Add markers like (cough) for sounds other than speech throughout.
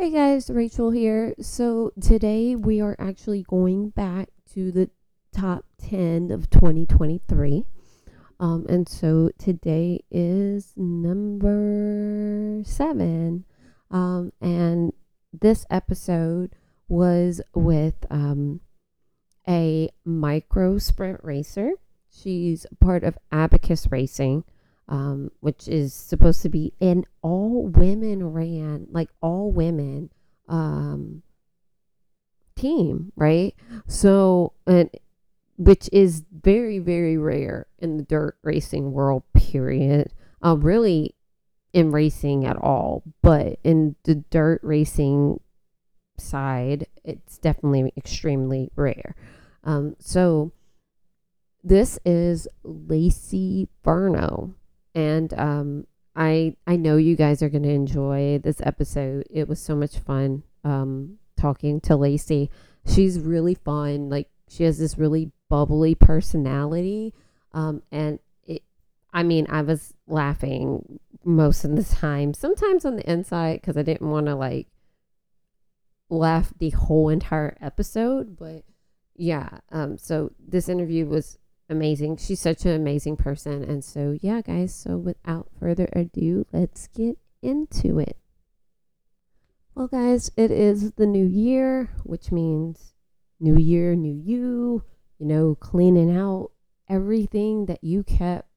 Hey guys, Rachel here. So today we are actually going back to the top 10 of 2023. Um, and so today is number seven. Um, and this episode was with um, a micro sprint racer. She's part of Abacus Racing um, which is supposed to be an all women ran, like all women um, team, right? So, and which is very, very rare in the dirt racing world, period. Uh, really, in racing at all, but in the dirt racing side, it's definitely extremely rare. Um, so, this is Laci Ferno and um, I I know you guys are going to enjoy this episode. It was so much fun um, talking to Laci. She's really fun. Like she has this really bubbly personality, um, and it. I mean, I was laughing most of the time. Sometimes on the inside because I didn't want to like laugh the whole entire episode, but yeah. Um, so this interview was amazing. She's such an amazing person. And so, yeah, guys, so without further ado, let's get into it. Well, guys, it is the new year, which means new year, new you, you know, cleaning out everything that you kept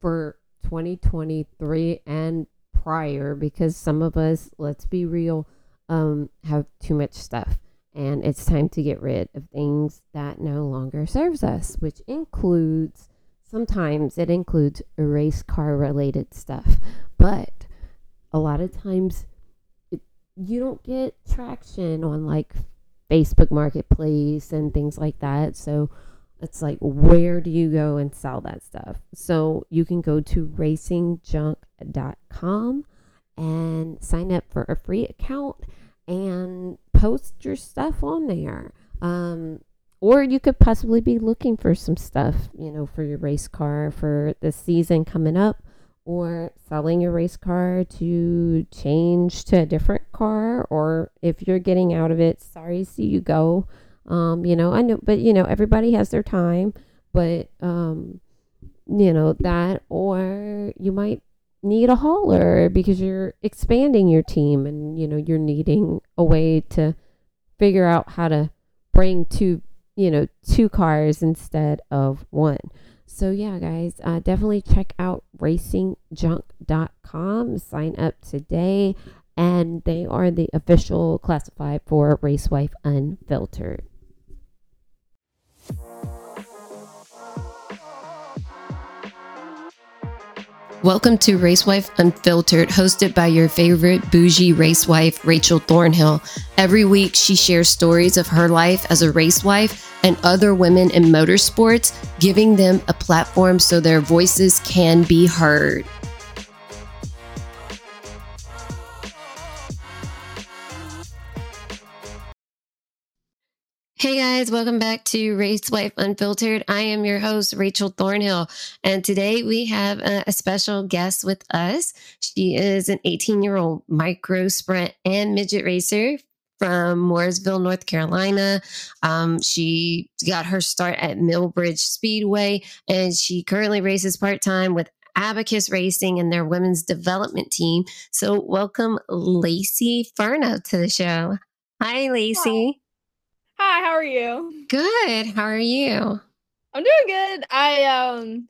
for 2023 and prior because some of us, let's be real, um, have too much stuff and it's time to get rid of things that no longer serves us which includes sometimes it includes race car related stuff. But a lot of times it, you don't get traction on like facebook marketplace and things like that. So it's like where do you go and sell that stuff? So you can go to racingjunk.com and sign up for a free account and post your stuff on there. Um, or you could possibly be looking for some stuff, you know, for your race car for the season coming up, or selling your race car to change to a different car, or if you're getting out of it, sorry, see you go. Um, you know, I know, but you know, everybody has their time, but um, you know that, or you might need a hauler because you're expanding your team and you know you're needing a way to figure out how to bring two you know two cars instead of one. So yeah guys uh, definitely check out racingjunk.com sign up today. And they are the official classified for racewife unfiltered Welcome to Racewife Unfiltered, hosted by your favorite bougie racewife, Rachel Thornhill. Every week, she shares stories of her life as a racewife and other women in motorsports, giving them a platform so their voices can be heard. Hey guys, welcome back to Race Wife Unfiltered. I am your host, Rachel Thornhill, and today we have a, special guest with us. She is an 18 year old micro sprint and midget racer from Mooresville, North Carolina. Um, she got her start at Millbridge Speedway, and she currently races part time with Abacus Racing and their women's development team. So, welcome Laci Ferno to the show. Hi, Laci. Hi. Hi, how are you? Good. How are you? I'm doing good. I um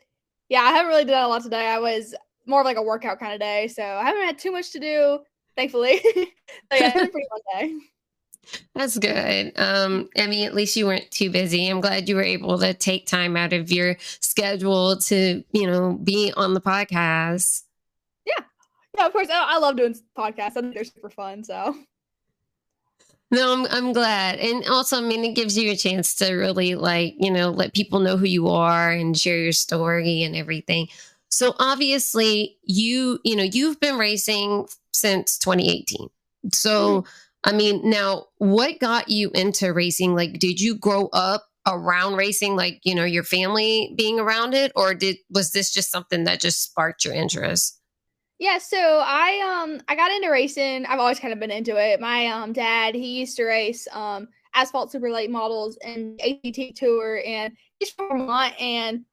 yeah, I haven't really done a lot today. I was more of like a workout kind of day, so I haven't had too much to do, thankfully. (laughs) so yeah, it's a pretty fun day. (laughs) That's good. Um, I mean, at least you weren't too busy. I'm glad you were able to take time out of your schedule to, you know, be on the podcast. Yeah. Yeah, of course. I, I love doing podcasts. I think they're super fun. So no, I'm, I'm glad. And also, I mean, it gives you a chance to really, like, you know, let people know who you are and share your story and everything. So, obviously, you, you know, you've been racing since 2018. So, mm-hmm. I mean, now what got you into racing? Like, did you grow up around racing, like, you know, your family being around it? Or did, was this just something that just sparked your interest? Yeah, so I um I got into racing. I've always kind of been into it. My um dad, he used to race um asphalt super late models and ACT tour and he's from Vermont and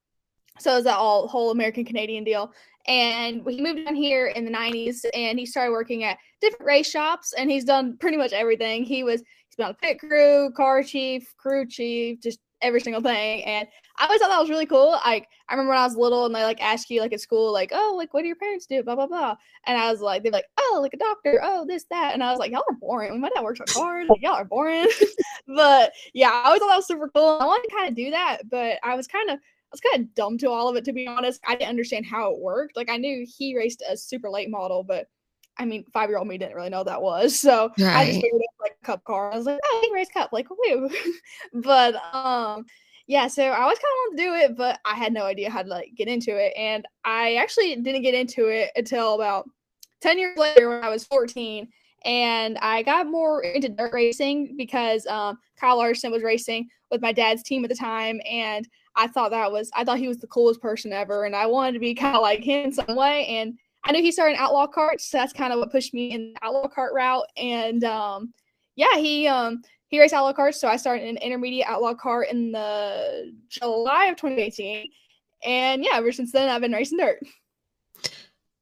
so is that all whole American Canadian deal. And he moved down here in the 90s and he started working at different race shops and he's done pretty much everything. He was he's been on pit crew, car chief, crew chief, just every single thing. And I always thought that was really cool. Like I remember when I was little and they like ask you like at school, like, oh, like what do your parents do? Blah blah blah. And I was like, they're like, oh, like a doctor, oh, this, that. And I was like, y'all are boring. My dad works on cars, like y'all are boring. (laughs) but yeah, I always thought that was super cool. I wanted to kind of do that, but I was kind of I was kind of dumb to all of it to be honest. I didn't understand how it worked. Like I knew he raced a super late model, but I mean, five year old me didn't really know that was. So right. I just figured it was like a cup car. I was like, oh, he race cup, like woo. (laughs) but um yeah, so I always kind of wanted to do it, but I had no idea how to like get into it. And I actually didn't get into it until about 10 years later when I was 14. And I got more into dirt racing because um, Kyle Larson was racing with my dad's team at the time. And I thought that was, I thought he was the coolest person ever. And I wanted to be (laughs) kind of like him in some way. And I knew he started in outlaw karts. So that's kind of what pushed me in the outlaw kart route. And um, yeah, he, um, he raced outlaw karts. So I started an intermediate outlaw kart in the July of 2018. And yeah, ever since then, I've been racing dirt.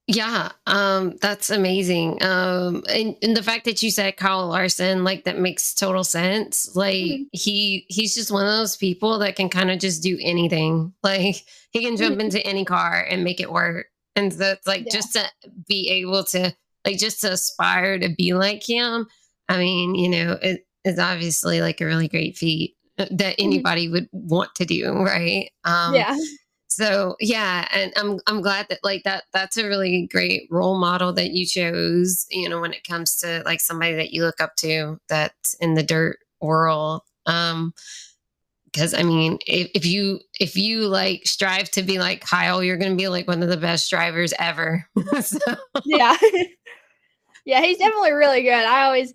Yeah, um, that's amazing. Um, and, and, the fact that you said Kyle Larson, like that makes total sense. Like mm-hmm. he he's just one of those people that can kind of just do anything. (laughs) Like he can jump mm-hmm. into any car and make it work. And that's like yeah. just to be able to like just to aspire to be like him. I mean, you know, it is obviously like a really great feat uh, that mm-hmm. anybody would want to do, right? Um, yeah so yeah and i'm i'm glad that like that that's a really great role model that you chose you know when it comes to like somebody that you look up to that's in the dirt world um because i mean if, if you if you like strive to be like kyle you're gonna be like one of the best drivers ever (laughs) so. yeah (laughs) yeah he's definitely really good i always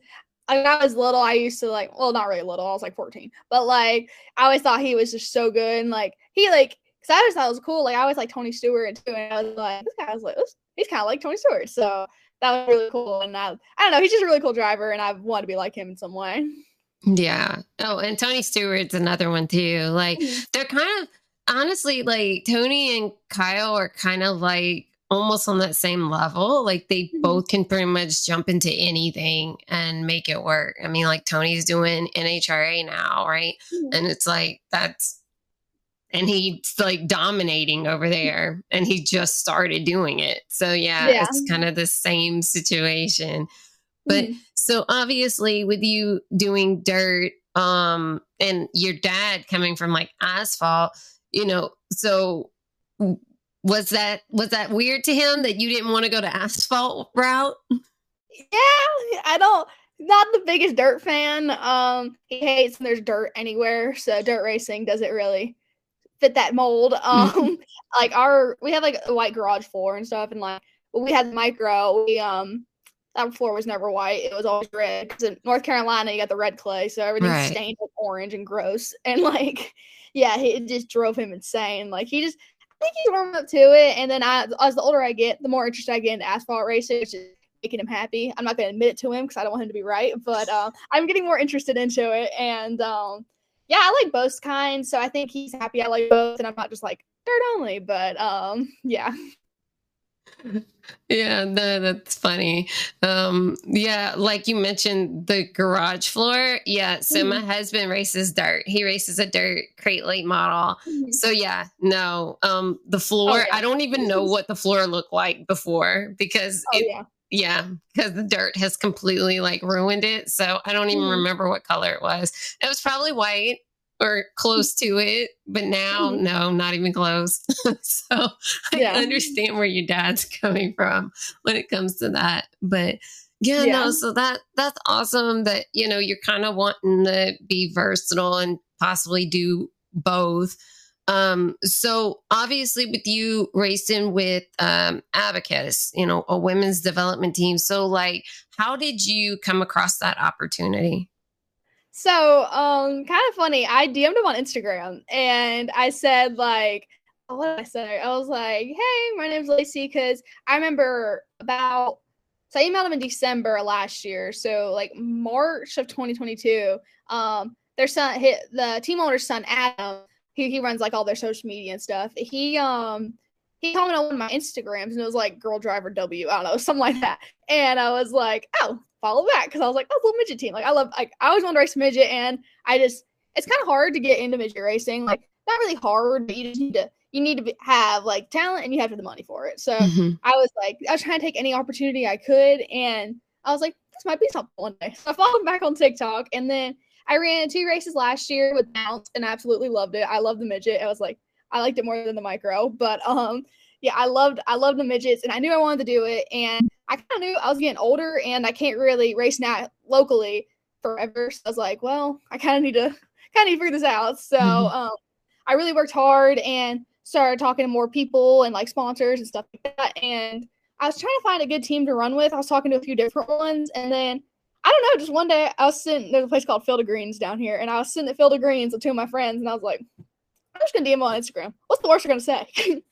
when I was little, I used to like, well, not really little, I was like 14, but like, I always thought he was just so good. And like, he like, because I always thought it was cool. Like I always like Tony Stewart too, and I was like, this guy was like, he's kind of like Tony Stewart. So that was really cool. And I, I don't know, he's just a really cool driver, and I want to be like him in some way. Yeah. Oh, and Tony Stewart's another one too. Like (laughs) they're kind of honestly like Tony and Kyle are kind of like almost on that same level. Like they mm-hmm. both can pretty much jump into anything and make it work. I mean, like Tony's doing NHRA now, right? Mm-hmm. And it's like that's and he's like dominating over there and he just started doing it so yeah, yeah. it's kind of the same situation but mm-hmm. so obviously with you doing dirt um and your dad coming from like asphalt you know so was that was that weird to him that you didn't want to go to asphalt route yeah i don't not the biggest dirt fan um he hates when there's dirt anywhere so dirt racing doesn't really fit that mold. (laughs) Um, like our we have like a white garage floor and stuff, and like when we had the micro, we um that floor was never white; it was always red. Because in North Carolina, you got the red clay, so everything's right. stained orange and gross. And like, (laughs) yeah, it just drove him insane. Like he just, think he warmed up to it. And then I, as the older I get, the more interested I get in asphalt racing, which is making him happy. I'm not going to admit it to him because I don't want him to be right, but uh, I'm getting more interested into it. And um, yeah, I like both kinds. So I think he's happy I like both, and I'm not just like dirt only. But um, yeah. Yeah, no, that's funny. Um, yeah, like you mentioned the garage floor. Yeah, so mm-hmm. my husband races dirt. He races a dirt crate late model. Mm-hmm. So yeah, no, um, the floor. Oh, yeah. I don't even know what the floor looked like before because oh, it, yeah. Yeah, because the dirt has completely like ruined it. So I don't even mm. remember what color it was. It was probably white or close to it, but now mm. no, not even close. (laughs) so yeah. I understand where your dad's (laughs) coming from when it comes to that. But yeah, yeah. no, so that that's awesome that you know you're kind of wanting to be versatile and possibly do both. Um, so obviously with you racing with um Abacus, you know, a women's development team. So like how did you come across that opportunity? So, um, kind of funny. I DM'd him on Instagram and I said like what did I say? I was like, hey, my name's Laci, because I remember about so I emailed him in December last year. So like March of 2022. Um, their son hit the team owner's son Adam. He he runs like all their social media and stuff. He um he commented on one of my Instagrams and it was like girl driver W. I don't know, (laughs) something like that. And I was like, oh, follow back. Cause I was like, oh, little midget team. Like I love like I always wanted to race midget and I just it's kind of hard to get into midget racing. Like not really hard, but you just need to you need to be, have like talent and you have to have the money for it. So mm-hmm. I was like, I was trying to take any opportunity I could, and I was like, this might be something one day. So I followed back on TikTok, and then I ran two races last year with Bounce, and I absolutely loved it. I love the midget. I was like, I liked it more than the micro, but um, yeah, I loved I loved the midgets, and I knew I wanted to do it, and I kind of knew I was getting older, and I can't really race now locally forever. So I was like, well, I kind of need to kind of figure this out. So mm-hmm. um, I really worked hard and started talking to more people and like sponsors and stuff like that. And I was trying to find a good team to run with. I was talking to a few different ones, and then I don't know, just one day I was sitting there's a place called Field of Greens down here, and I was sitting at Field of Greens with two of my friends, and I was like, I'm just gonna DM him on Instagram. What's the worst they're gonna say? (laughs)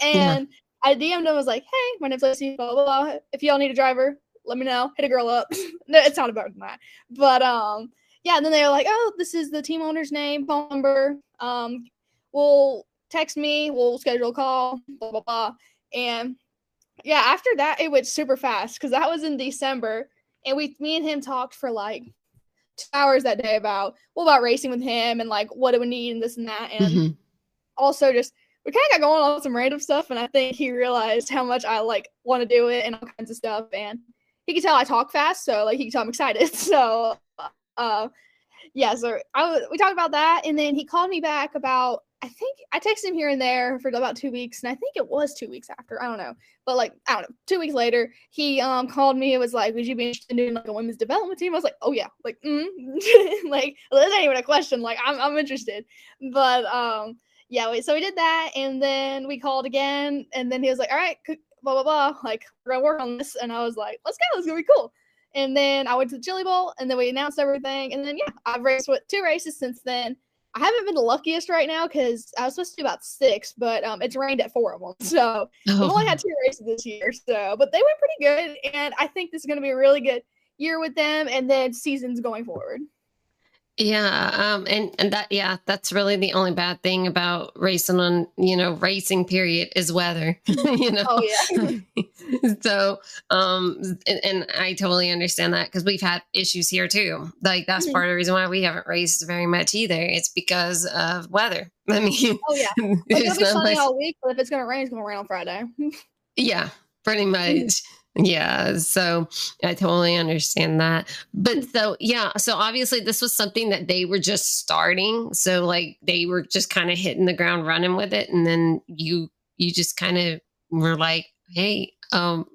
and yeah. I DM'd them, was like, hey, my name's Laci, blah, blah, blah. If y'all need a driver, let me know. Hit a girl up. (laughs) no, it's not about that. But um, yeah, and then they were like, oh, this is the team owner's name, phone number. Um, we'll text me, we'll schedule a call, blah blah blah. And yeah, after that it went super fast because that was in December, and we me and him talked for like hours that day about well about racing with him and like what it would need and this and that, and mm-hmm. also just we kind of got going on some random stuff, and I think he realized how much I like want to do it and all kinds of stuff, and he could tell I talk fast, so like he could tell I'm excited. (laughs) So, uh, yeah, so I we talked about that, and then he called me back about I think I texted him here and there for about two weeks, and I think it was two weeks after. I don't know, but like I don't know. Two weeks later, he um called me. It was like, "Would you be interested in doing like a women's development team?" I was like, "Oh yeah," like mm. (laughs) like well, that's not even a question. Like I'm I'm interested, but um yeah. Wait, so we did that, and then we called again, and then he was like, "All right, blah blah blah, like we're gonna work on this," and I was like, "Let's go, it's gonna be cool." And then I went to the Chili Bowl, and then we announced everything, and then yeah, I've raced with two races since then I haven't been the luckiest right now because I was supposed to do about six, but um, it's rained at four of them. (laughs) So oh. I've only had two races this year. So, but they went pretty good, and I think this is going to be a really good year with them, and then seasons going forward. Yeah, um, and and that yeah, that's really the only bad thing about racing on you know racing period is weather. (laughs) you know, oh yeah. (laughs) so, um, and, and, I totally understand that because we've had issues here too. Like that's mm-hmm. part of the reason why we haven't raced very much either. It's because of weather. (laughs) I mean, oh yeah, it'll be sunny all week, but if it's gonna rain, it's gonna rain on Friday. yeah, pretty much. Yeah, so I totally understand that. But so, yeah, so obviously this was something that they were just starting. So like they were just kind of hitting the ground running with it and then you you just kind of were like, "Hey, um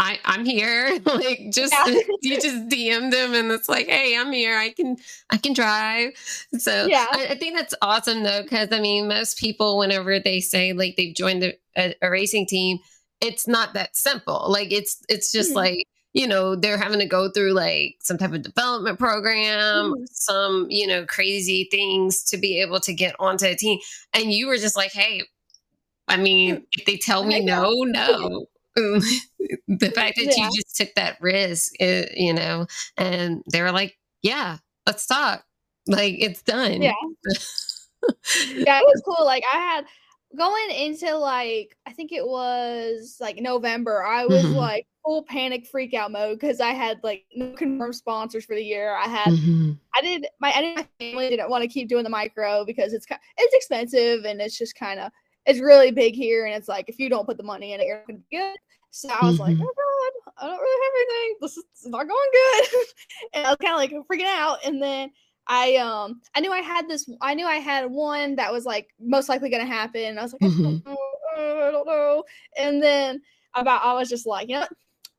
I, I'm here. (laughs) like just yeah. (laughs) you just DM them and it's like, hey, I'm here. I can I can drive. So yeah, I, I think that's awesome though, because I mean, most people whenever they say like they've joined a, a, a racing team, it's not that simple. Like it's it's just mm-hmm. like you know they're having to go through like some type of development program mm-hmm. some you know crazy things to be able to get onto a team and you were just like hey i mean mm. if they tell me no no (laughs) the fact that yeah. you just took that risk it, eh, you know and they were like yeah let's talk like it's done yeah (laughs) yeah it was cool like i had going into like I think it was like November, I was mm-hmm. like full panic freak out mode because I had like no confirmed sponsors for the year. I had mm-hmm. I did my I did my family didn't want to keep doing the micro because it's it's expensive and it's just kind of it's really big here and it's like if you don't put the money in it, you're gonna be good. So I was mm-hmm. like, oh god, I don't really have anything. This is not going good, (laughs) and I was kind of like freaking out. And then I um I knew I had this I knew I had one that was like most likely gonna happen. I was like, mm-hmm. I, don't know, I don't know. And then about I was just like, you know,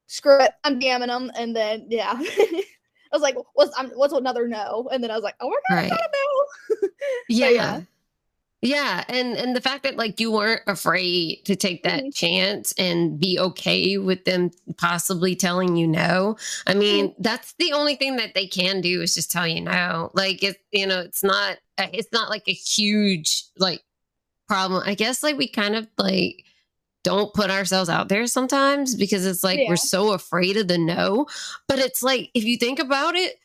screw it, I'm damning them. And then yeah. (laughs) I was like, what's I'm, what's another no? And then I was like, oh my god, right. I don't know. yeah. yeah. Yeah, and and the fact that like you weren't afraid to take that mm-hmm. chance and be okay with them possibly telling you no. I mean, mm-hmm. that's the only thing that they can do is just tell you no. Like it, you know, it's not it's not like a huge like problem. I guess like we kind of like don't put ourselves out there sometimes because it's like Yeah. we're so afraid of the no. But it's like if you think about it,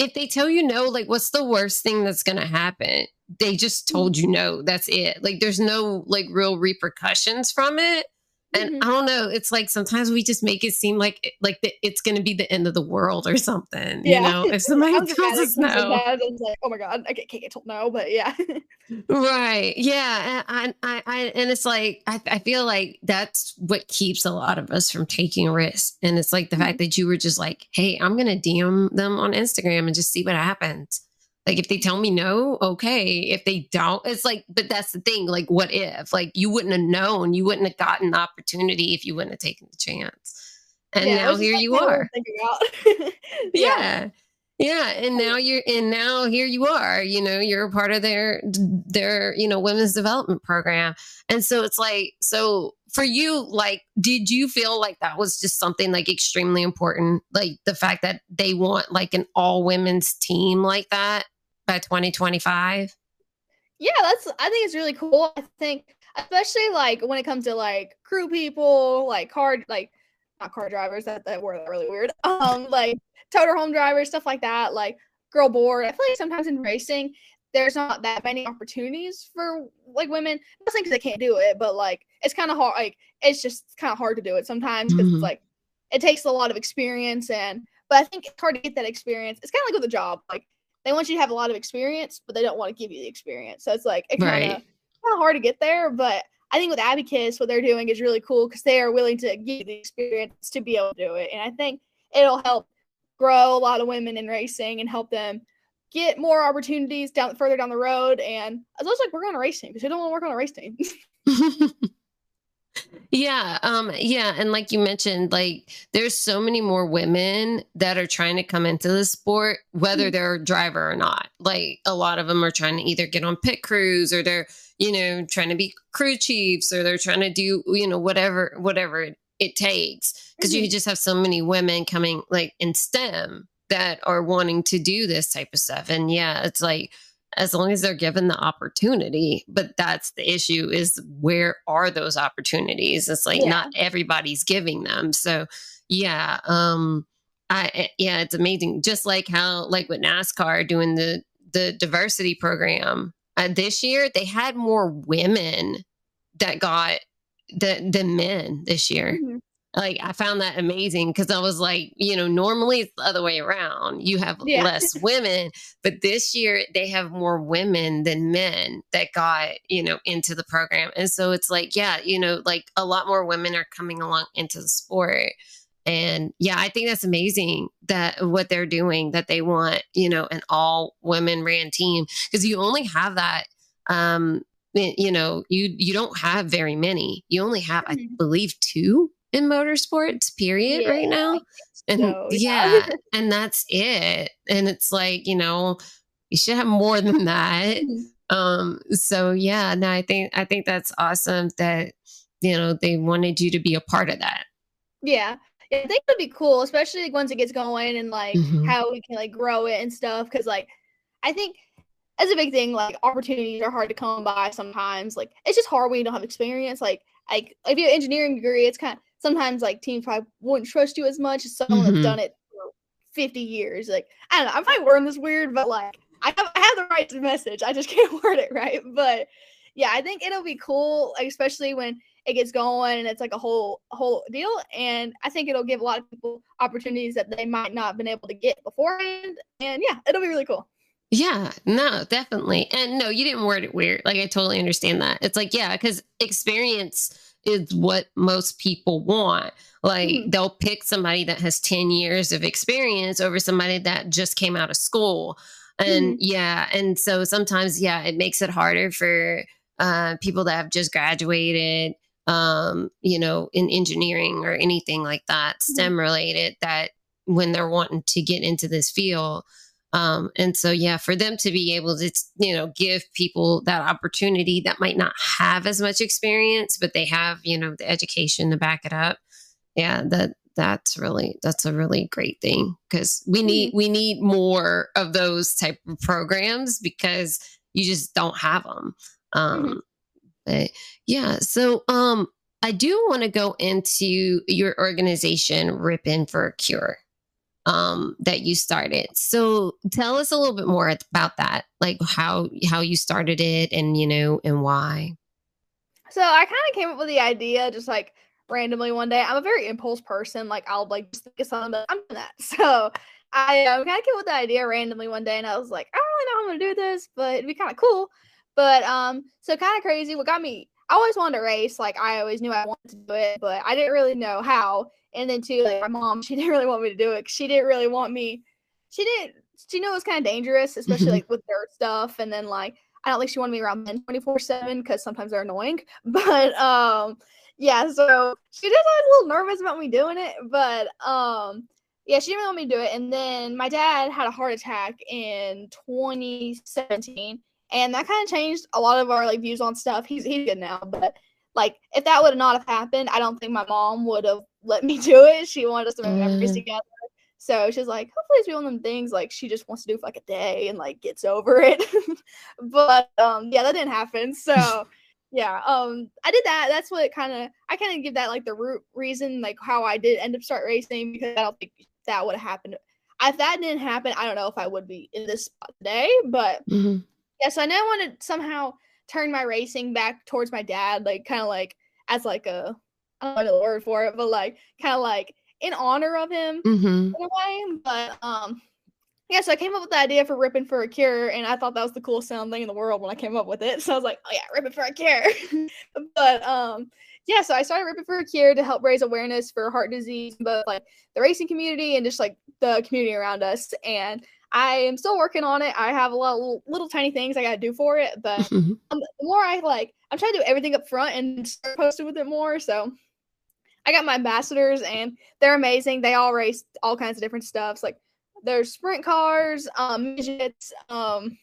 if they tell you no, like what's the worst thing that's gonna happen? They just told mm. you no. That's it. Like there's no like real repercussions from it. And Mhm. I don't know. It's like sometimes we just make it seem like like the, it's going to be the end of the world or something. Yeah. You know, if (laughs) somebody tells us no, like, oh my god, I can't get told no, but yeah. (laughs) right? Yeah, and I, I, I, and it's like I, I feel like that's what keeps a lot of us from taking risks. And it's like the fact that you were just like, hey, I'm going to DM them on Instagram and just see what happens. Like if they tell me no, okay. If they don't, it's like, but that's the thing. Like, what if? Like you wouldn't have known, you wouldn't have gotten the opportunity if you wouldn't have taken the chance. And Yeah, now here like, you are. about. (laughs) yeah yeah and now you're and now here you are you know you're a part of their their you know women's development program and so it's like so for you like did you feel like that was just something like extremely important like the fact that they want like an all women's team like that by 2025 yeah, that's I think it's really cool. I think especially like when it comes to like crew people, like car like not car drivers, that that word really weird. (laughs) Um like toter home drivers, stuff like that, like girl board. I feel like sometimes in racing there's not that many opportunities for like women. Not saying because they can't do it, but like it's kind of hard. Like it's just kind of hard to do it sometimes because Mhm. it's like it takes a lot of experience and. But I think it's hard to get that experience. It's kind of like with a job. Like they want you to have a lot of experience, but they don't want to give you the experience. So it's like it kind of Right. kind of hard to get there. But I think with Abacus, what they're doing is really cool because they are willing to give you the experience to be able to do it. And I think it'll help grow a lot of women in racing and help them get more opportunities down further down the road. And as well as like work on a race team because (laughs) who don't want to work on a race team? Yeah um yeah and like you mentioned like there's so many more women that are trying to come into the sport whether Mhm. they're a driver or not like a lot of them are trying to either get on pit crews or they're you know trying to be crew chiefs or they're trying to do you know whatever whatever it, it takes because you Mhm. just have so many women coming like in stem that are wanting to do this type of stuff and yeah it's like as long as they're given the opportunity but that's the issue is where are those opportunities it's like Yeah. not everybody's giving them so yeah um i eh, yeah it's amazing just like how like with nascar doing the the diversity program uh, this year they had more women that got the the men this year Mhm. Like I found that amazing because I was like, you know, normally it's the other way around. You have Yeah. less women, but this year they have more women than men that got, you know, into the program. And so it's like, yeah, you know, like a lot more women are coming along into the sport. And yeah, I think that's amazing that what they're doing, that they want, you know, an all women ran team because you only have that um you know you you don't have very many you only have i Mhm. believe two in motorsports period right now and so, yeah. yeah. (laughs) and that's it and it's like you know you should have more than (laughs) that Mhm. um so yeah no i think i think that's awesome that you know they wanted you to be a part of that Yeah. Yeah, I think it'd be cool, especially like once it gets going and like Mhm. how we can like grow it and stuff. Cause like I think that's a big thing, like opportunities are hard to come by sometimes. Like it's just hard when you don't have experience. Like like if you have an engineering degree, it's kind of sometimes like teams probably wouldn't trust you as much as someone Mhm. that's done it for 50 years. Like I don't know, I'm probably wording this weird, but like I have I have the right to message. I just (laughs) can't word it right. But yeah, I think it'll be cool, especially when it gets going and it's like a whole whole deal. And I think it'll give a lot of people opportunities that they might not have been able to get beforehand. And yeah, it'll be really cool. Yeah, no, definitely. And no, you didn't word it weird. Like I totally understand that. It's like, yeah, because experience is what most people want. Like Mhm. they'll pick somebody that has 10 years of experience over somebody that just came out of school. And Mhm. yeah, and so sometimes, yeah, it makes it harder for uh, people that have just graduated, um, you know, in engineering or anything like that, STEM related, that when they're wanting to get into this field, um, and so, yeah, for them to be able to, you know, give people that opportunity that might not have as much experience, but they have, you know, the education to back it up. Yeah, that that's really that's a really great thing because we need we need more of those type of programs because you just don't have them. Um, Mhm. it. Yeah. So um I do want to go into your organization Ripping for a Cure um that you started. So tell us a little bit more about that. Like how how you started it and you know and why. So I kind of came up with the idea just like randomly one day. I'm a very impulse person. Like I'll like just think of something, but I'm doing that. (laughs) So I um, kind of came up with the idea randomly one day, and I was like, I don't really know how I'm gonna do this, but it'd be kind of cool. But um, so kind of crazy. What got me? I always wanted to race. Like I always knew I wanted to do it, but I didn't really know how. And then too, like my mom, (laughs) she didn't really want me to do it. She didn't really want me. She didn't. She knew it was kind of dangerous, especially (laughs) like with dirt stuff. And then like I don't think she wanted me around men 24 seven because sometimes they're annoying. (laughs) But um, yeah. So she just was a little nervous about me doing it, but um yeah, she didn't want me to do it. And then my dad had a heart attack in 2017, and that kind of changed a lot of our like views on stuff. He's he's good now, but like if that would not have happened, I don't think my mom would have let me (laughs) do it. She wanted us to make memories mm. together. So she's like, hopefully it's one of them things like she just wants to do for like a day and like gets over it. (laughs) but um yeah, that didn't happen. So (laughs) yeah, um I did that. That's what kind of I kind of give that like the root reason like how I did end up start racing because I don't think that would have happened. If that didn't happen, I don't know if I would be in this spot today. But mm-hmm. Yes, I now want to somehow turn my racing back towards my dad, like kind of like as like a I don't know the word for it, but like kind of like in honor of him mm-hmm. in a way. But um yeah, so I came up with the idea for ripping for a cure, and I thought that was the coolest sound thing in the world when I came up with it. (laughs) So I was like, oh yeah, ripping for a cure. (laughs) but um yeah, so I started Ripping for a Cure to help raise awareness for heart disease, both like the racing community and just like the community around us. And I am still working on it. I have a lot of little, little tiny things I got to do for it, but mm-hmm. um, the more I like, I'm trying to do everything up front and start posting with it more. So I got my ambassadors, and they're amazing. They all race all kinds of different stuffs. Like there's sprint cars, um, midgets, um,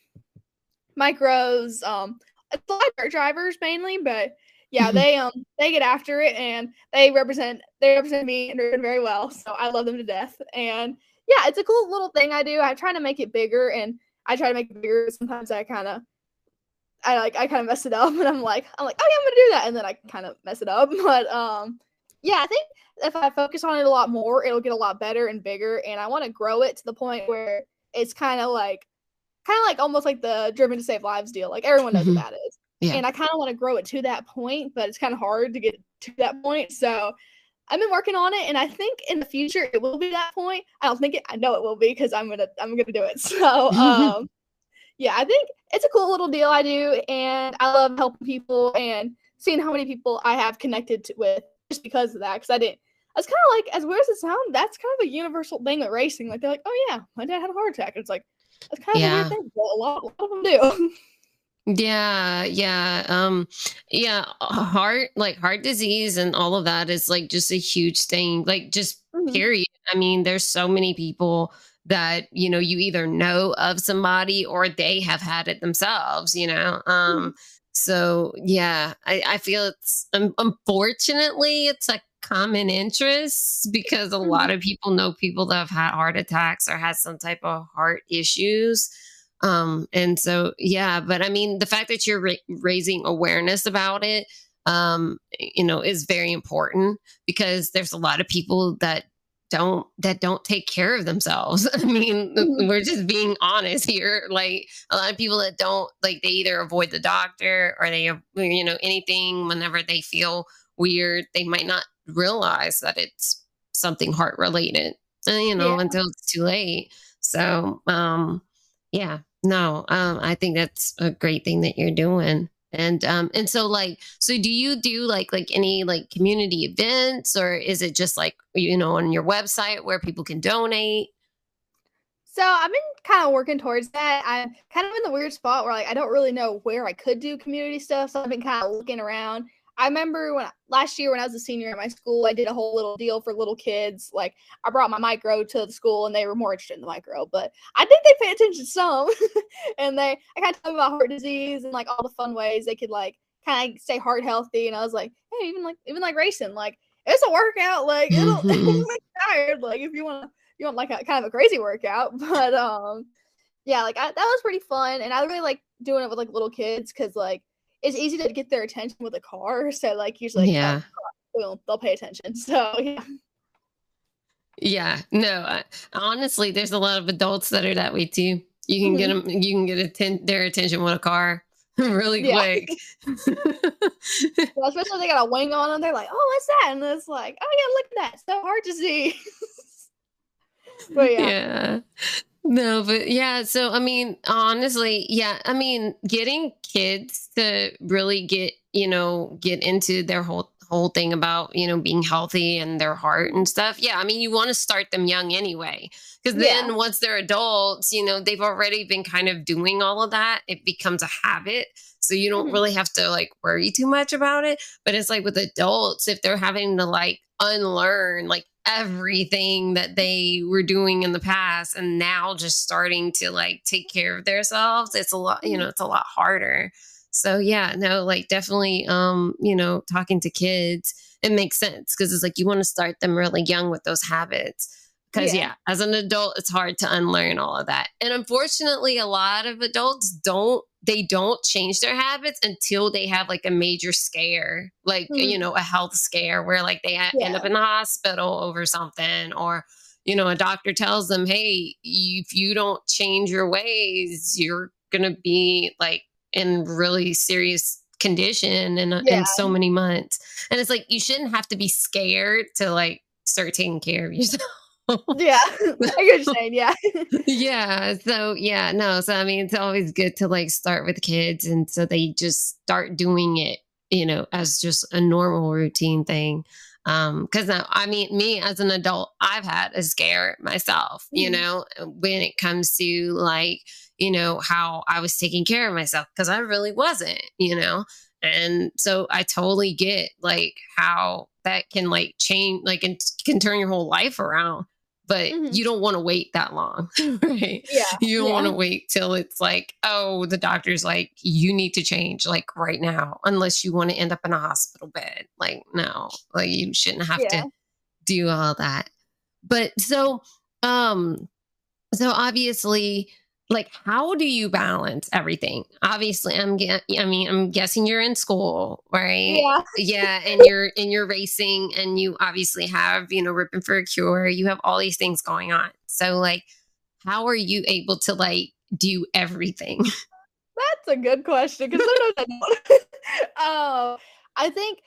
micros, um, dirt drivers mainly, but yeah, they um they get after it and they represent they represent me and doing very well. So I love them to death. And yeah, it's a cool little thing I do. I try to make it bigger and I try to make it bigger. Sometimes I kind of I like I kind of mess it up (laughs) and I'm like I'm like oh yeah I'm gonna do that and then I kind of mess it up. (laughs) But um yeah, I think if I focus on it a lot more, it'll get a lot better and bigger. And I want to grow it to the point where it's kind of like kind of like almost like the driven to save lives deal. Like everyone knows mm-hmm. what that is. Yeah. And I kind of want to grow it to that point, but it's kind of hard to get to that point. So I've been working on it, and I think in the future it will be that point. I don't think it. I know it will be because I'm gonna I'm gonna do it. (laughs) So um, (laughs) yeah, I think it's a cool little deal I do, and I love helping people and seeing how many people I have connected to, with just because of that. Because I didn't. I was kind of like, as weird as it sounds, that's kind of a universal thing with racing. Like they're like, oh yeah, my dad had a heart attack. And it's like that's kind of yeah. a weird thing. Well, a lot, a lot of them do. (laughs) Yeah, yeah. Um yeah, heart like heart disease and all of that is like just a huge thing. Like just mm-hmm. period. I mean, there's so many people that, you know, you either know of somebody or they have had it themselves, you know. Um mm-hmm. so yeah, I I feel it's um, unfortunately it's a common interest because a mm-hmm. lot of people know people that have had heart attacks or had some type of heart issues um and so yeah but i mean the fact that you're ra- raising awareness about it um you know is very important because there's a lot of people that don't that don't take care of themselves (laughs) i mean mm-hmm. we're just being honest here like a lot of people that don't like they either avoid the doctor or they you know anything whenever they feel weird they might not realize that it's something heart related you know yeah. until it's too late so um yeah no, um, I think that's a great thing that you're doing. And um, and so like, so do you do like like any like community events, or is it just like you know on your website where people can donate? So I've been kind of working towards that. I'm kind of in the weird spot where like I don't really know where I could do community stuff. So I've been kind of looking around I remember when last year when I was a senior at my school, I did a whole little deal for little kids. Like I brought my micro to the school and they were more interested in the micro, but I think they pay attention some. (laughs) and they I kind of talk about heart disease and like all the fun ways they could like kind of stay heart healthy. And I was like, hey, even like even like racing, like it's a workout. Like it'll, (laughs) make you tired. Like if you want you want like a kind of a crazy workout, (laughs) but um yeah, like I, that was pretty fun, and I really like doing it with like little kids because like it's easy to get their attention with a car. (laughs) So like usually like, yeah. oh, they'll pay attention. (laughs) So yeah. Yeah, no. I, honestly, there's a lot of adults that are that way too. You can get Mhm. them. You can get atten- their attention with a car (laughs) really quick. Well, especially if they got a wing on them, they're like, "Oh, what's that?" And it's like, "Oh yeah, look at that, so hard to see." but yeah, yeah. No, but yeah. So, I mean, honestly, yeah. I mean, getting kids to really get, you know, get into their whole whole thing about, you know, being healthy and their heart and stuff. Yeah. I mean, you want to start them young anyway. Because then Yeah. once they're adults, you know, they've already been kind of doing all of that. It becomes a habit. So you don't Mhm. really have to like worry too much about it. But it's like with adults, if they're having to like unlearn like everything that they were doing in the past and now just starting to like take care of themselves, it's a lot, you know, it's a lot harder. So yeah, no, like definitely um, you know, talking to kids, it makes sense because it's like you want to start them really young with those habits. Because Yeah. yeah, as an adult, it's hard to unlearn all of that. And unfortunately, a lot of adults don't they don't change their habits until they have like a major scare, like Mhm. you know, a health scare where like they ha- end up in the hospital over something, or you know, a doctor tells them, "Hey, if you don't change your ways, you're gonna be like in really serious condition in, Yeah. in so many months." And it's like you shouldn't have to be scared to like start taking care of yourself. Yeah, (laughs) I get saying. Yeah, (laughs) yeah so yeah no so i mean it's always good to like start with kids and so they just start doing it you know as just a normal routine thing um because now i mean me as an adult i've had a scare myself you Mhm. know when it comes to like you know how i was taking care of myself because i really wasn't you know and so i totally get like how that can like change like and can turn your whole life around but Mhm. you don't want to wait that long (laughs) right (laughs) yeah, you don't yeah. want to wait till it's like oh the doctor's like you need to change like right now unless you want to end up in a hospital bed like no like you shouldn't have Yeah. to do all that but so um so obviously like how do you balance everything obviously i'm ge- i mean i'm guessing you're in school right yeah. yeah and you're and you're racing and you obviously have you know ripping for a cure you have all these things going on so like how are you able to like do everything (laughs) That's a good question because sometimes I don't. (laughs) um, I think,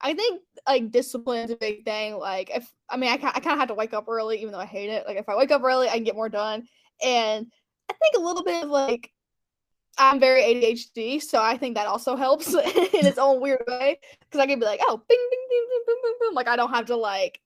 I think like discipline is a big thing. Like if I mean I, I kind of have to wake up early, even though I hate it. Like if I wake up early, I can get more done. And I think a little bit of like I'm very ADHD, so I think that also helps (laughs) in its own weird way because I can be like, oh, bing, bing, bing, bing, boom, boom, boom. Like I don't have to like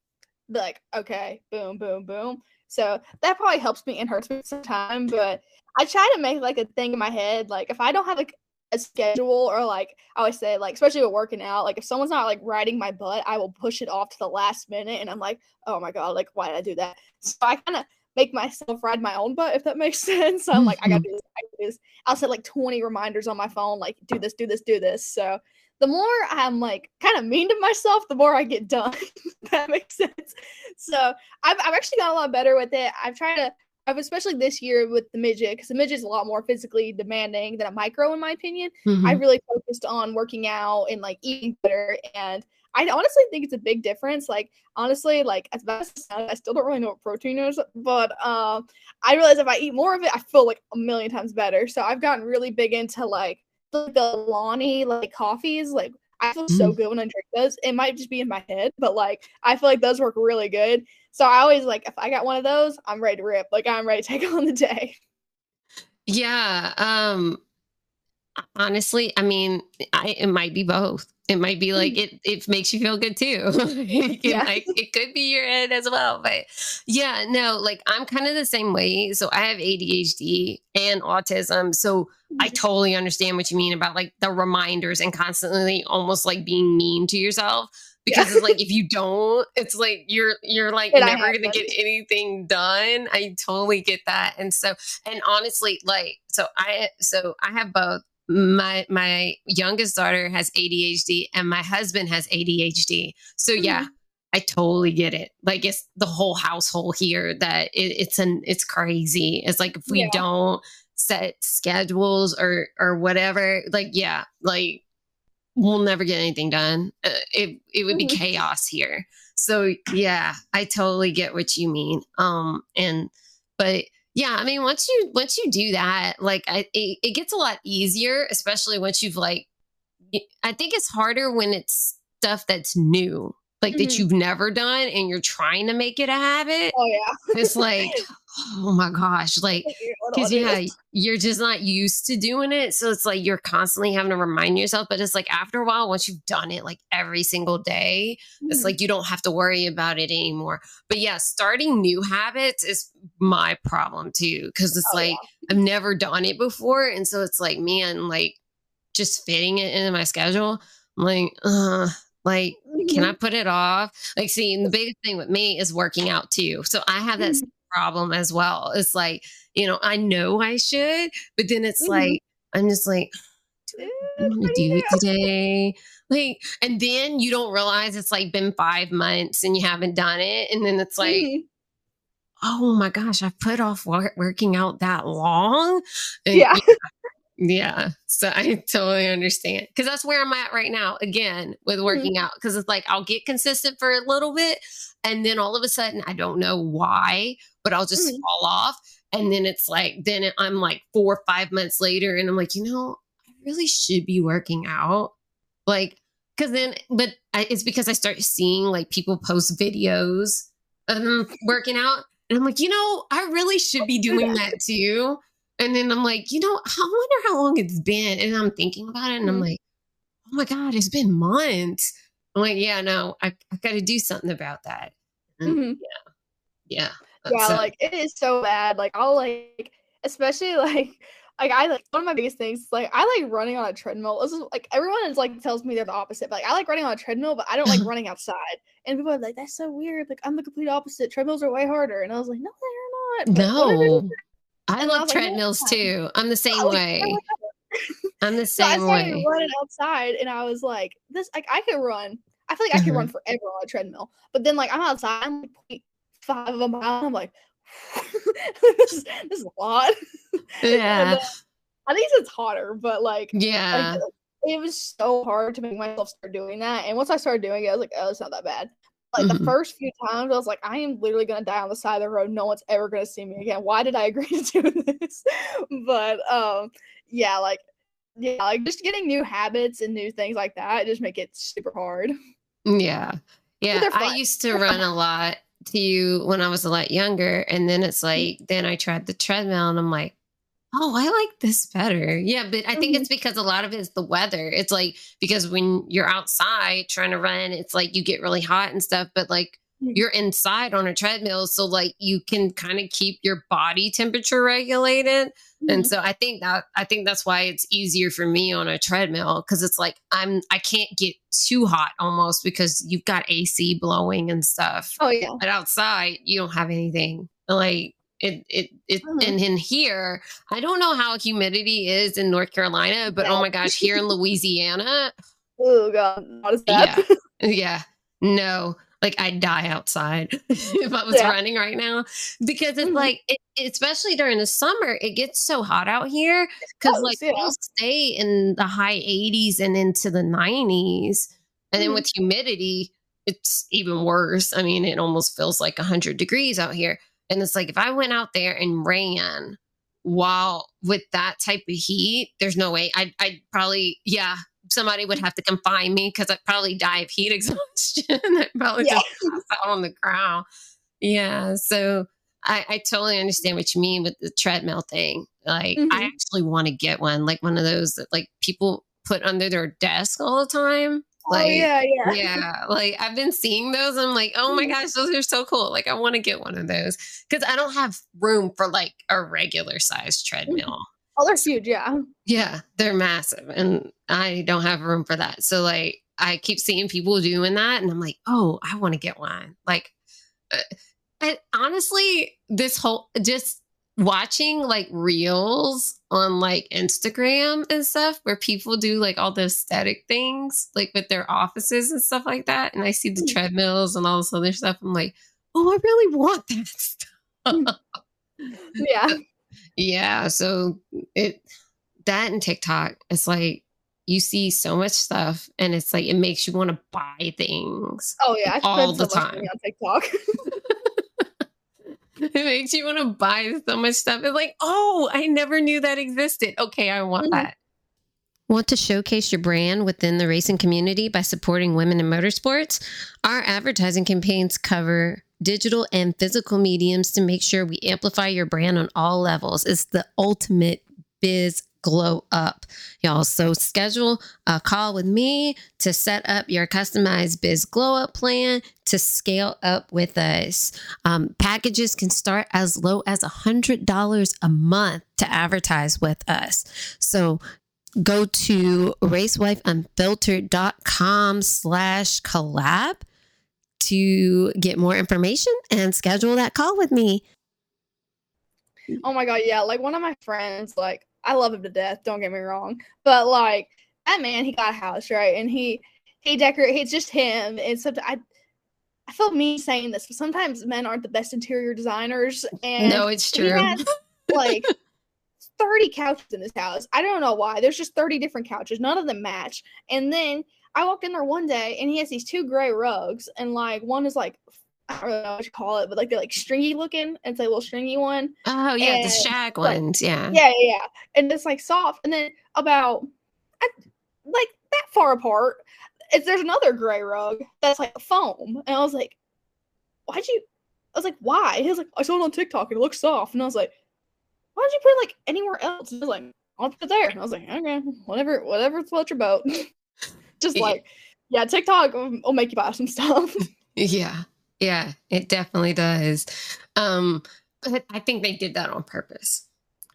be like, okay, boom, boom, boom. So that probably helps me and hurts me sometimes, but I try to make like a thing in my head. Like if I don't have like a schedule or like I always say, like especially with working out, like if someone's not like riding my butt, I will push it off to the last minute, and I'm like, oh my god, like why did I do that? So I kind of make myself ride my own butt if that makes (laughs) sense. So I'm like, I gotta do this. I gotta do this. I'll set like 20 reminders on my phone, like do this, do this, do this. So the more I'm like kind of mean to myself, the more I get done. (laughs) that makes sense. So I've, I've actually got a lot better with it. I've tried to, I've especially this year with the midget, because the midget is a lot more physically demanding than a micro, in my opinion. I Mhm. really focused on working out and like eating better. And I honestly think it's a big difference. Like, honestly, like as bad as I still don't really know what protein is, but um, I realize if I eat more of it, I feel like a million times better. So I've gotten really big into like the, the Lonnie like coffees. Like, I feel so Mhm. good when I drink those. It might just be in my head, but like I feel like those work really good. So I always like if I got one of those, I'm ready to rip. Like I'm ready to take (laughs) on the day. yeah um honestly i mean I, it might be both it might be like mm. it it makes you feel good too (laughs) it, Yeah. (laughs) it could be your head as well but yeah no like i'm kind of the same way so i have adhd and autism so I mm-hmm. totally understand what you mean about like the reminders and constantly almost like being mean to yourself because Yeah. it's like (laughs) if you don't, it's like you're you're like It never gonna get anything done. I totally get that. And so and honestly, like so I so I have both. My my youngest daughter has ADHD and my husband has ADHD. So yeah, I totally get it. Like it's the whole household here that it, it's an it's crazy. It's like if we Yeah. don't set schedules or or whatever, like yeah, like we'll never get anything done. Uh, it it would be Mhm. chaos here. So yeah, I totally get what you mean. Um, and but yeah, I mean, once you once you do that, like I, it, it gets a lot easier, especially once you've like. i think it's harder when it's stuff that's new, like that Mhm. you've never done, and you're trying to make it a habit. Oh yeah. It's like, (laughs) oh my gosh, like because yeah, you're just not used to doing it. So it's like you're constantly having to remind yourself. But it's like after a while, once you've done it like every single day, Mm-hmm. it's like you don't have to worry about it anymore. But yeah, starting new habits is my problem too. Cause it's Oh, like I've never done it before. And so it's like, man, like just fitting it into my schedule. I'm like, uh, like, can I put it off? Like, see, the biggest thing with me is working out too. So I have that Mhm. same problem as well. It's like, you know, I know I should, but then it's Mhm. like, I'm just like, I'm gonna do it today. Like, and then you don't realize it's like been five months and you haven't done it. And then it's like, Mhm. oh my gosh, I've put off wor- working out that long. And Yeah. yeah. So I totally understand because that's where I'm at right now again with working out. Because it's like I'll get consistent for a little bit and then all of a sudden I don't know why, but I'll just Mhm. fall off. And then it's like, then I'm like four or five months later and I'm like, you know, I really should be working out. Like, because then, but I, it's because I start seeing like people post videos of them working out. And I'm like, you know, I really should be (laughs) doing that too. And then I'm like, you know, I wonder how long it's been. And I'm thinking about it and I'm Mhm. like, oh my God, it's been months. I'm like, yeah, no, I, I got to do something about that. And Mhm. Yeah. yeah So- like it is so bad like i'll like especially (laughs) like like i like one of my biggest things is, like i like running on a treadmill this is like everyone is like tells me they're the opposite but like i like running on a treadmill but i don't like (laughs) running outside and people are like that's so weird like i'm the complete opposite treadmills are way harder and i was like no they're not But what are they no. I love was like, treadmills yeah. too. I'm the (laughs) same I way. like, I'm the so I same started way. running outside, and I was like, "This, like, I could run. I feel like I could Mm-hmm. run forever on a treadmill." But then, like, I'm outside, I'm like point five of a mile. I'm like, (laughs) "This is this is a lot." (laughs) And Yeah. then at least it's hotter, but like, Yeah. like, it was so hard to make myself start doing that. And once I started doing it, I was like, "Oh, it's not that bad." Like the Mhm. first few times, I was like, "I am literally gonna die on the side of the road. No one's ever gonna see me again. Why did I agree (laughs) to do this?" but um, yeah, like yeah, like just getting new habits and new things like that just make it super hard. Yeah. Yeah. I used to run a lot to you when I was a lot younger. And then it's like, then I tried the treadmill and I'm like, oh, I like this better. Yeah. But I think it's because a lot of it is the weather. It's like, because when you're outside trying to run, it's like you get really hot and stuff. But like, Mhm. you're inside on a treadmill. So like you can kind of keep your body temperature regulated. And Mhm. so I think that I think that's why it's easier for me on a treadmill because it's like I'm I can't get too hot almost because you've got AC blowing and stuff. oh yeah, But outside you don't have anything like it it it Mhm. and in here I don't know how humidity is in North Carolina, but oh my gosh, here in (laughs) Louisiana, oh god, not as bad. yeah, (laughs) no, like I'd die outside (laughs) if I was Yeah. running right now because it's Mhm. like, it, especially during the summer, it gets so hot out here because like yeah. we'll stay in the high 80s and into the 90s, and then Mhm. with humidity, it's even worse. I mean, it almost feels like 100 degrees out here, and it's like if I went out there and ran while with that type of heat, there's no way I'd, I'd probably, yeah, somebody would have to confine me because I'd probably die of heat (laughs) exhaustion. I'd probably Yeah. just pass out on the ground. Yeah. So I, I totally understand what you mean with the treadmill thing. Like, I Mhm. actually want to get one, like one of those that like people put under their desk all the time. Oh Like, yeah, yeah, (laughs) yeah, like I've been seeing those. I'm like, oh my Mhm. gosh, those are so cool. Like, I want to get one of those because I don't have room for like a regular size treadmill. Oh, they're huge. Yeah. Yeah, they're massive, and I don't have room for that. So, like, I keep seeing people doing that, and I'm like, oh, I want to get one. Like, uh, and honestly, this whole just watching like reels on like Instagram and stuff where people do like all the aesthetic things, like with their offices and stuff like that, and I see the Mhm. treadmills and all this other stuff. I'm like, oh, I really want that (laughs) stuff. Yeah. (laughs) Yeah, so it that and TikTok, it's like you see so much stuff and it's like it makes you want to buy things. Oh yeah, I all the time. on TikTok. (laughs) (laughs) It makes you want to buy so much stuff. It's like, oh, I never knew that existed. Okay, I want Mhm. that. Want to showcase your brand within the racing community by supporting women in motorsports? Our advertising campaigns cover digital and physical mediums to make sure we amplify your brand on all levels. It's the ultimate biz glow up, y'all. So schedule a call with me to set up your customized biz glow up plan to scale up with us. Um, packages can start as low as $100 a month to advertise with us. So go to racewifeunfiltered.com slash collab to get more information and schedule that call with me. oh my god, yeah. Like one of my friends, like I love him to death. Don't get me wrong, but like that man, he got a house right, and he he decorate. It's just him, and sometimes I. I feel me saying this, but sometimes men aren't the best interior designers, and no, it's he true. has like (laughs) 30 couches in this house. I don't know why. There's just 30 different couches. None of them match. And then I walked in there one day and he has these two gray rugs. And like one is like, I don't really know what you call it, but like they're like stringy looking. And it's like a little stringy one. Oh, yeah, the shag ones. Yeah. Yeah, yeah, yeah. And it's like soft. And then about I, like that far apart, it's, there's another gray rug that's like foam. And I was like, why'd you? I was like, why? He was like, I saw it on TikTok and it looks soft. And I was like, why don't you put it like anywhere else? And he was like, I'll put it there. And I was like, okay, whatever, whatever floats your boat. (laughs) Just (laughs) like, yeah, TikTok will will make you buy some stuff. (laughs) Yeah. Yeah, it definitely does. Um, but I think they did that on purpose.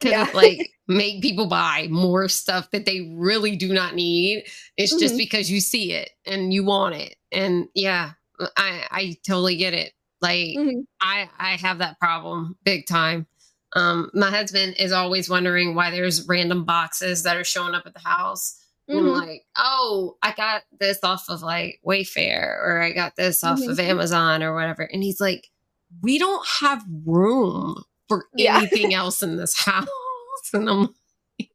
To Yeah. like (laughs) make people buy more stuff that they really do not need. It's just Mhm. because you see it and you want it. And yeah, I I totally get it. Like Mhm. I I have that problem big time. Um, my husband is always wondering why there's random boxes that are showing up at the house. Mhm. like, oh, I got this off of like Wayfair or I got this off Mhm. of Amazon or whatever. And he's like, we don't have room for Yeah. anything else in this (laughs) house. (laughs) And I'm like,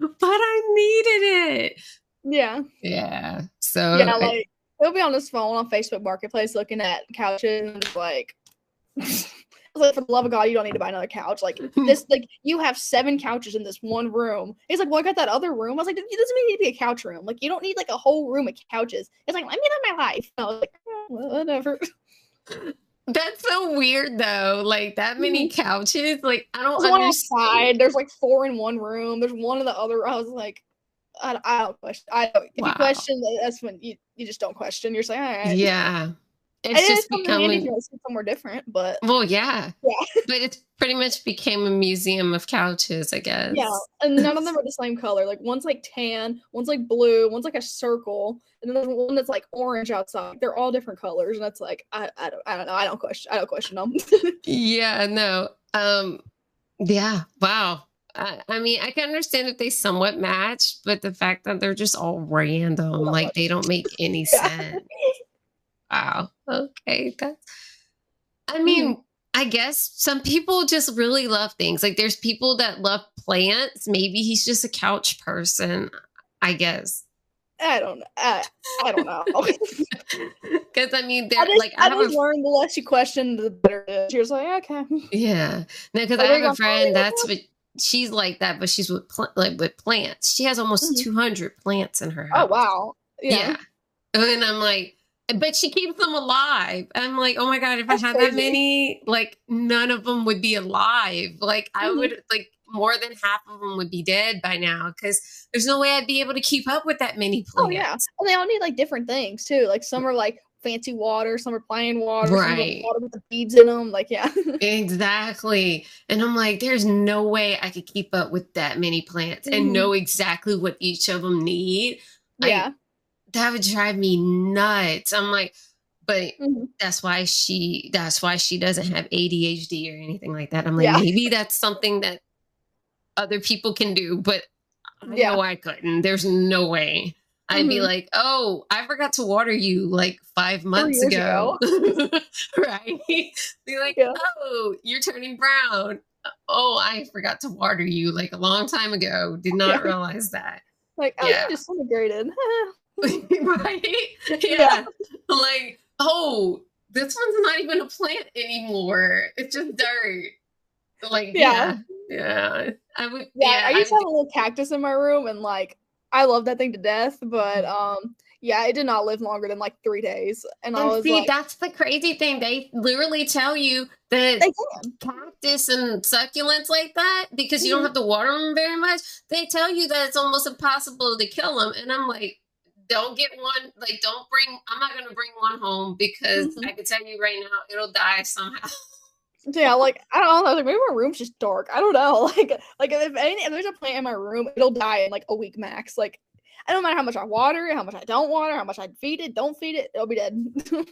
but I needed it. Yeah. Yeah. So yeah, I- like he'll be on his phone on Facebook Marketplace looking at couches and just like I (laughs) like, for the love of God, you don't need to buy another couch. Like (laughs) this, like you have seven couches in this one room. He's like, well, I got that other room. I was like, it doesn't mean you need to be a couch room. Like you don't need like a whole room of couches. It's like, let me live my life. And I was like, "Eh, whatever. (laughs) that's so weird though. Like that many couches. Like I don't There's one understand. outside. There's like four in one room. There's one in the other. I was like, I, I don't question. I don't. If Wow. you question, that's when you you just don't question. You're just like, all right. Yeah. It It's just something handy if becoming you want to see somewhere different, but well, yeah. Yeah. (laughs) But it's pretty much became a museum of couches, I guess. Yeah, and none of (laughs) them are the same color. Like one's like tan, one's like blue, one's like a circle, and then there's one that's like orange outside. They're all different colors, and that's like I, I don't I don't know. I don't question I don't question them. (laughs) Yeah, no. Um yeah, wow. I, I mean, I can understand that they somewhat match, but the fact that they're just all random, like they don't make any sense. Wow. Okay. That's I mean, I guess some people just really love things. Like there's people that love plants. Maybe he's just a couch person, I guess. I don't know. I, I don't know. (laughs) (laughs) Because I mean, I they're just, like I I have a learned the less you question, the better it is. You're like okay. Yeah, no, because I have a "Oh, friend that's what she's like that, but she's with pl- like with plants. She has almost Mhm. two hundred plants in her house. Oh wow. Yeah. Yeah. and I'm like, but she keeps them alive. I'm like, oh my god, if That's I had that many, like none of them would be alive. Like I Mhm. would like more than half of them would be dead by now because there's no way I'd be able to keep up with that many plants. Oh yeah. And they all need like different things too. Like some are like fancy water, some are plain water, some are Right. water with the beads in them. Like yeah. (laughs) Exactly. And I'm like, there's no way I could keep up with that many plants and Mhm. know exactly what each of them need. I- yeah. That would drive me nuts. I'm like, but Mhm. that's why she that's why she doesn't have ADHD or anything like that. I'm like, Yeah. maybe that's something that other people can do, but I Yeah. know I couldn't. There's no way. I'd be Mhm. like, oh, I forgot to water you like five months years ago. (laughs) right? Be like, Yeah. oh, you're turning brown. Oh, I forgot to water you like a long time ago. Did not realize that. Like, oh, you disintegrated. (laughs) (laughs) right? Yeah. Yeah. Like, oh, this one's not even a plant anymore. It's just dirt. Like, yeah. Yeah. Yeah. I would yeah, I used to would have a little cactus in my room, and like, I love that thing to death. But um, yeah, it did not live longer than like three days, and I And was see, like, that's the crazy thing. They literally tell you that cactus and succulents like that, because you don't Mhm. have to water them very much, they tell you that it's almost impossible to kill them. And I'm like, don't get one, like, don't bring, I'm not going to bring one home because Mhm. I can tell you right now, it'll die somehow. Yeah, like I don't know, like maybe my room's just dark. I don't know. (laughs) Like, like if any, if there's a plant in my room, it'll die in like a week max. Like, I don't matter how much I water it, how much I don't water, how much I feed it, don't feed it, it'll be dead. (laughs)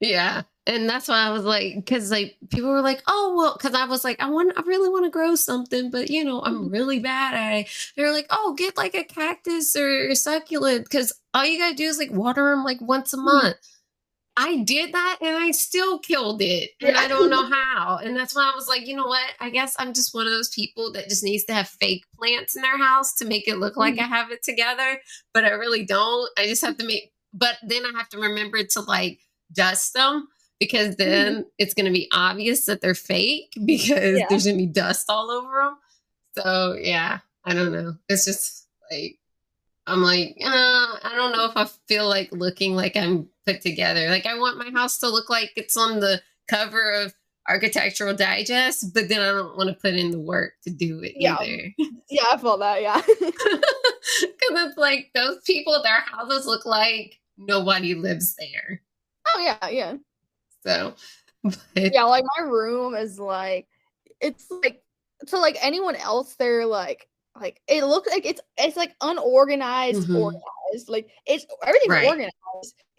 Yeah. And that's why I was like, because like people were like, oh well, because I was like, I want, I really want to grow something, but you know, I'm mm-hmm. really bad at it. They're like, oh, get like a cactus or a succulent, because all you gotta do is like water them like once a mm-hmm. month. I did that and I still killed it, and I don't know how. And that's why I was like, you know what? I guess I'm just one of those people that just needs to have fake plants in their house to make it look like mm-hmm. I have it together, but I really don't. I just have to make, but then I have to remember to like dust them because then it's going to be obvious that they're fake because Yeah. there's going to be dust all over them. So yeah, I don't know. It's just like I'm like, uh, I don't know if I feel like looking like I'm put together. Like I want my house to look like it's on the cover of Architectural Digest, but then I don't want to put in the work to do it Yeah. either. (laughs) yeah, I felt that. Yeah. (laughs) (laughs) Because it's like those people, their houses look like nobody lives there. Oh yeah, yeah, So, (laughs) but yeah. Like my room is like, it's like to like anyone else, they're like, like it looks like it's it's like unorganized, Mhm. organized. Like it's everything's Right. organized.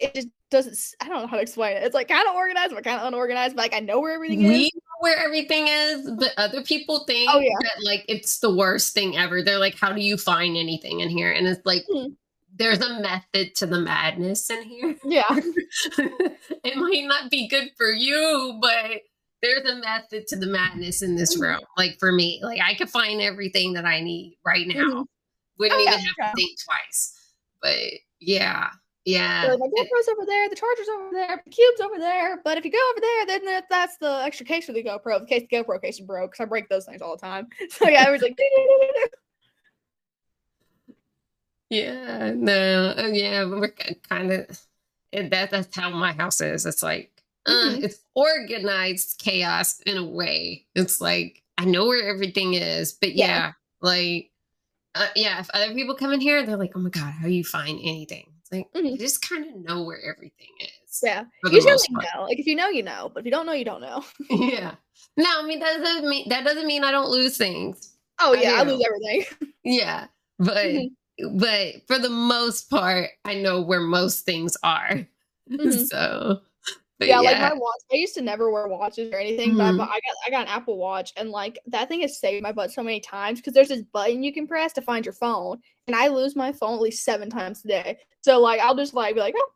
It just doesn't. i don't know how to explain it. It's like kind of organized, but kind of unorganized. But like I know where everything is. we know where everything is, but other people think Oh, yeah. that like it's the worst thing ever. They're like, how do you find anything in here? And it's like, Mhm. There's a method to the madness in here. Yeah. (laughs) it might not be good for you, but there's a method to the madness in this Mhm. room. Like for me, like I could find everything that I need right now. Mhm. Wouldn't Oh, even yeah, have yeah. to think twice. But yeah, yeah. So my GoPro's over there, the charger's over there, the cube's over there. But if you go over there, then that, that's the extra case for the GoPro. The case the GoPro case is broke, because I break those things all the time. (laughs) So yeah, I was like, (laughs) Yeah, no, uh, yeah, we're kind of that. That's how my house is. It's like uh, Mhm. it's organized chaos in a way. It's like I know where everything is, but yeah, Yeah. like uh, yeah. If other people come in here, they're like, "Oh my god, how do you find anything?" It's like I Mhm. just kind of know where everything is. yeah. Usually most you part. know. Like if you know, you know. But if you don't know, you don't know. (laughs) yeah. No, I mean that doesn't mean that doesn't mean I don't lose things. Oh I yeah, I, do. lose everything. (laughs) Yeah, but Mhm. But for the most part, I know where most things are. (laughs) Mhm. So, yeah, yeah, like my watch. I used to never wear watches or anything, but I, got I got an Apple Watch, and like that thing has saved my butt so many times because there's this button you can press to find your phone, and I lose my phone at least seven times a day. So like I'll just like be like, oh,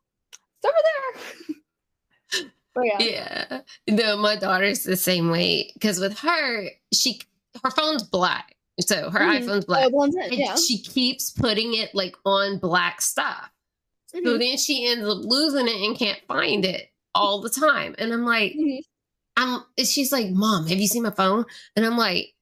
it's over there. (laughs) but yeah, yeah. No, my daughter's the same way because with her, she her phone's black, so her Mhm. iPhone's Oh, black, it and yeah. she keeps putting it like on black stuff. So Mhm, then she ends up losing it and can't find it all the time. And I'm like, mhm. I'm she's like, Mom, have you seen my phone? And I'm like,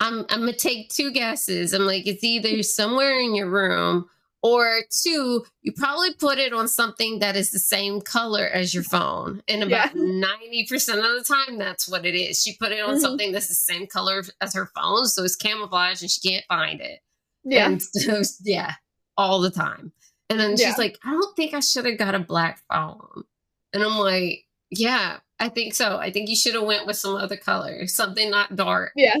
I'm I'm gonna take two guesses. I'm like, it's either somewhere in your room or two, you probably put it on something that is the same color as your phone. And about Yeah. (laughs) 90% of the time, that's what it is. She put it on Mhm. something that's the same color as her phone, so it's camouflage and she can't find it. yeah. And (laughs) so, yeah, all the time. And then Yeah. she's like, I don't think I should have got a black phone. And I'm like, yeah, I think so. I think you should have went with some other color, something not dark. Yeah.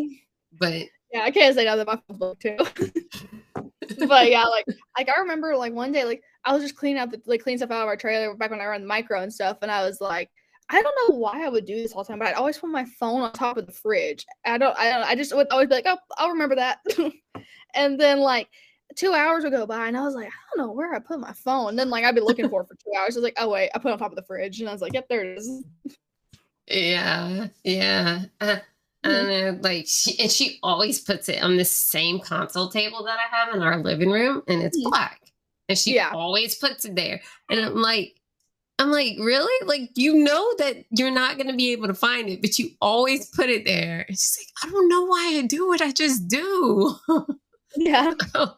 But Yeah, I can't say no that my phone's broke too. (laughs) (laughs) but yeah, like like I remember like one day like I was just cleaning out the like cleaning stuff out of our trailer back when I ran the micro and stuff, and I was like, I don't know why I would do this all the time, but I'd always put my phone on top of the fridge. I don't I don't I just would always be like, oh, I'll remember that. (laughs) and then like two hours would go by and I was like, I don't know where I put my phone. And then like I'd be looking for it for two hours. I was like, oh wait, I put it on top of the fridge, and I was like, yep, there it is. yeah, yeah. Uh, and then like she and she always puts it on the same console table that I have in our living room, and it's Mhm. black, and she Yeah. always puts it there, and I'm like. I'm like, really? Like, you know that you're not going to be able to find it, but you always put it there. And she's like, I don't know why I do it. I just do. Yeah. (laughs) I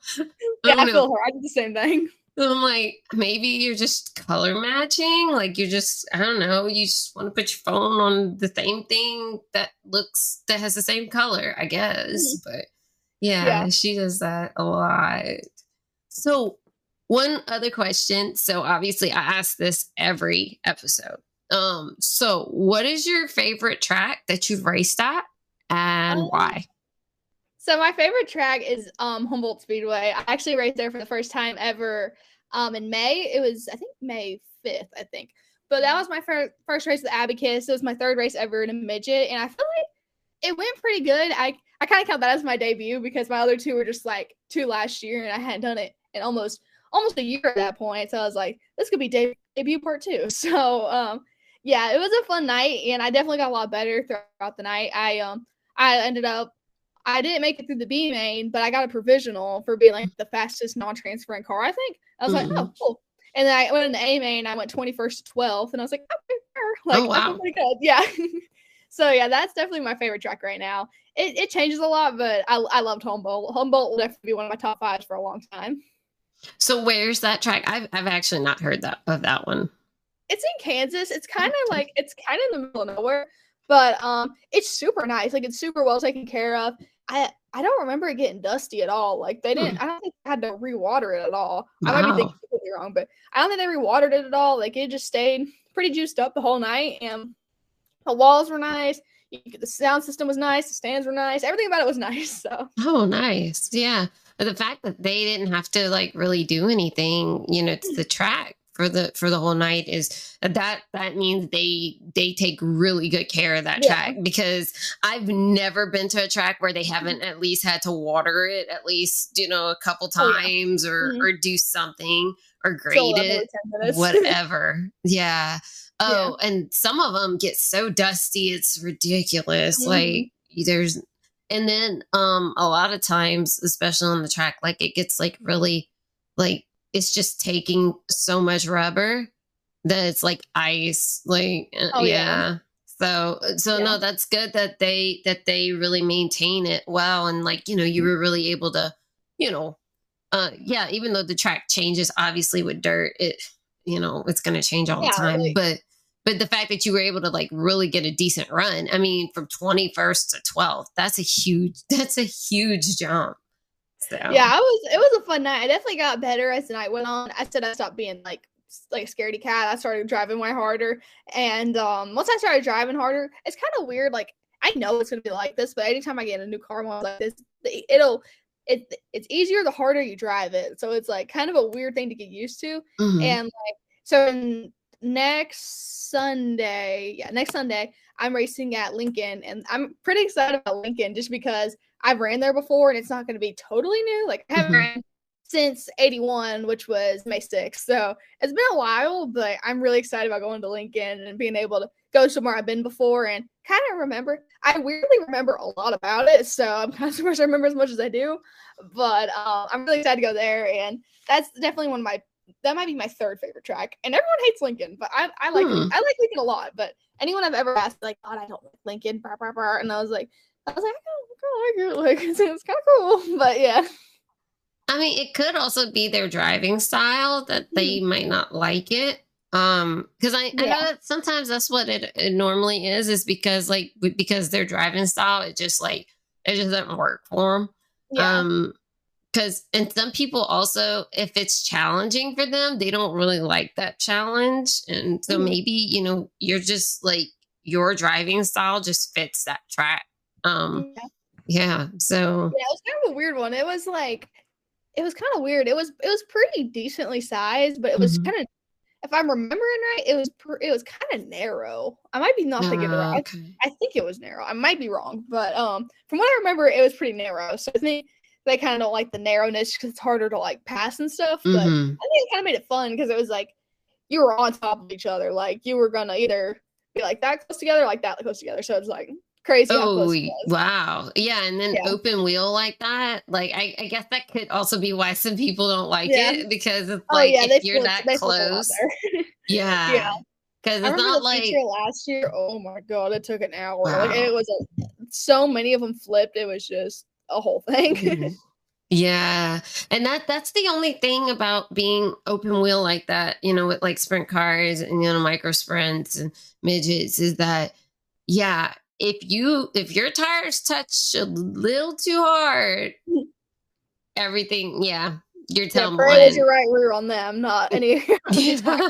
Yeah, I know. feel her. I do the same thing. So I'm like, maybe you're just color matching. Like you're just, I don't know, you just want to put your phone on the same thing that looks that has the same color, I guess. But yeah, Yeah. she does that a lot. So one other question. So obviously I ask this every episode. Um, so what is your favorite track that you've raced at and Um, why? So my favorite track is um Humboldt Speedway. I actually raced there for the first time ever um in May. It was I think May 5th, I think. But that was my fir- first race with Abacus. It was my third race ever in a midget and I feel like it went pretty good. I I kind of count that as my debut because my other two were just like two last year and I hadn't done it in almost almost a year at that point. So I was like, this could be de- debut part 2. (laughs) So um yeah, it was a fun night and I definitely got a lot better throughout the night. I um I ended up I didn't make it through the B main, but I got a provisional for being like the fastest non-transferring car. I think I was like, oh, cool. And then I went in the A main. I went 21st to 12th, and I was like, okay, sure. (laughs) like, Oh, feel (laughs) wow. pretty good. Yeah. (laughs) so yeah, that's definitely my favorite track right now. It, it changes a lot, but I I loved Humboldt. Humboldt will definitely be one of my top fives for a long time. So where's that track? I've I've actually not heard that of that one. It's in Kansas. It's kind of like it's kind of in the middle of nowhere, but um, it's super nice. Like it's super well taken care of. I I don't remember it getting dusty at all. Like they didn't. Hmm. I don't think they had to rewater it at all. I might be thinking completely wrong, but I don't think they rewatered it at all. Like it just stayed pretty juiced up the whole night, and the walls were nice. Could- The sound system was nice. The stands were nice. Everything about it was (laughs) nice. So Oh, nice. Yeah. But the fact that they didn't have to like really do anything, you know, to hmm. the track for the for the whole night is that that means they they take really good care of that Yeah. track because I've never been to a track where they haven't at least had to water it at least, you know, a couple Oh, yeah. times or Mhm. or do something or grade it whatever. (laughs) yeah. Oh, and some of them get so dusty, it's ridiculous. Mhm. Like there's, and then um a lot of times, especially on the track, like it gets like really, like it's just taking so much rubber that it's like ice. Like uh, Oh, yeah. yeah. So so Yeah. no, that's good that they that they really maintain it well, and like you know you were really able to, you know, uh yeah even though the track changes obviously with dirt it you know it's going to change all Yeah, the time like- but but the fact that you were able to like really get a decent run i mean from 21st to 12th that's a huge (laughs) that's a huge jump so yeah, I was. It was a fun night. I definitely got better as the night went on. I said I stopped being like like a scaredy cat. I started driving way harder, and um, once I started driving harder, it's kind of weird. Like I know it's gonna be like this, but anytime I get in a new car model like this, it'll it it's easier the harder you drive it. So it's like kind of a weird thing to get used to. Mhm. And like so in next Sunday, yeah, next Sunday, I'm racing at Lincoln and I'm pretty excited about Lincoln just because I've ran there before and it's not gonna be totally new. Like I haven't Mhm. ran since 81, which was May 6th. So it's been a while, but I'm really excited about going to Lincoln and being able to go somewhere I've been before and kind of remember. I weirdly remember a lot about it, so I'm kind of surprised I remember as much as I do. But uh, I'm really excited to go there, and that's definitely one of my that might be my third favorite track. And everyone hates Lincoln, but I, I like Hmm. I like Lincoln a lot. But anyone I've ever asked, like, God, I don't like Lincoln, blah, blah, blah. and I was like, I was like, I kind of like it, like (laughs) it's, kind of cool. But yeah, I mean, it could also be their driving style that they might not like it. Um, because I, I know that sometimes that's what it, it normally is, is because like because their driving style, it just like it just doesn't work for them. yeah, Um, because and some people also, if it's challenging for them, they don't really like that challenge, and so Mhm. maybe you know you're just like your driving style just fits that track. Um, yeah. yeah. So Yeah, it was kind of a weird one. It was like it was kind of weird. It was it was pretty decently sized, but it was Mhm. kind of if I'm remembering right, it was pr- it was kind of narrow. I might be not thinking uh, right. okay. I think it was narrow. I might be wrong, but um, from what I remember, it was pretty narrow. So I think they kind of don't like the narrowness because it's harder to like pass and stuff. But I Mhm. think it kind of made it fun because it was like you were on top of each other. Like you were gonna either be like that close together, like that close together. So it's like crazy. how Oh, close it y- was. wow. Yeah. And then Yeah. open wheel like that. Like, I, I guess that could also be why some people don't like Yeah. it because it's Oh like yeah, if you're that they flipped a lot close. (laughs) Yeah. Yeah. Because it's not like, last year. Oh my god, it took an hour. Like it was a, so many of them flipped. It was just a whole thing. Mhm. (laughs) Yeah. And that that's the only thing about being open wheel like that, you know, with like sprint cars and you know micro sprints and midgets is that yeah, if you if your tires touch a little too hard, everything, yeah, you're yeah, telling pray was your right rear on them, not any. (laughs) yeah.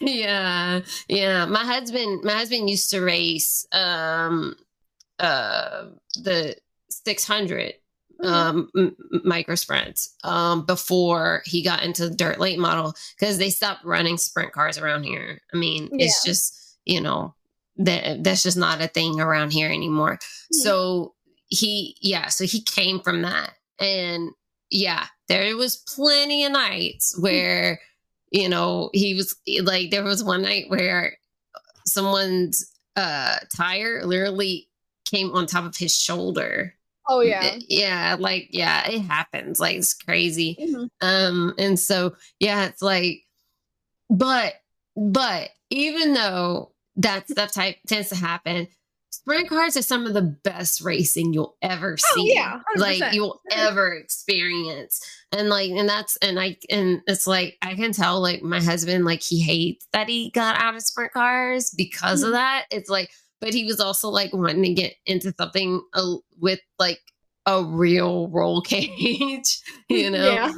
yeah yeah my husband my husband used to race um uh the 600 Mhm. um m- micro sprints um before he got into the dirt late model because they stopped running sprint cars around here. I mean it's just you know that that's just not a thing around here anymore. Yeah. so he yeah so he came from that. And yeah there was plenty of nights where you know he was like there was one night where someone's uh tire literally came on top of his shoulder oh yeah. yeah like yeah it happens like it's crazy Mhm. um and so yeah it's like but but even though that (laughs) stuff type tends to happen sprint cars are some of the best racing you'll ever see. Oh, see yeah, like 100%. you'll ever experience and like and that's and i and it's like i can tell like my husband like he hates that he got out of sprint cars because of Mhm. that it's like but he was also like wanting to get into something uh, with like a real roll (laughs) cage you (laughs) know Yeah.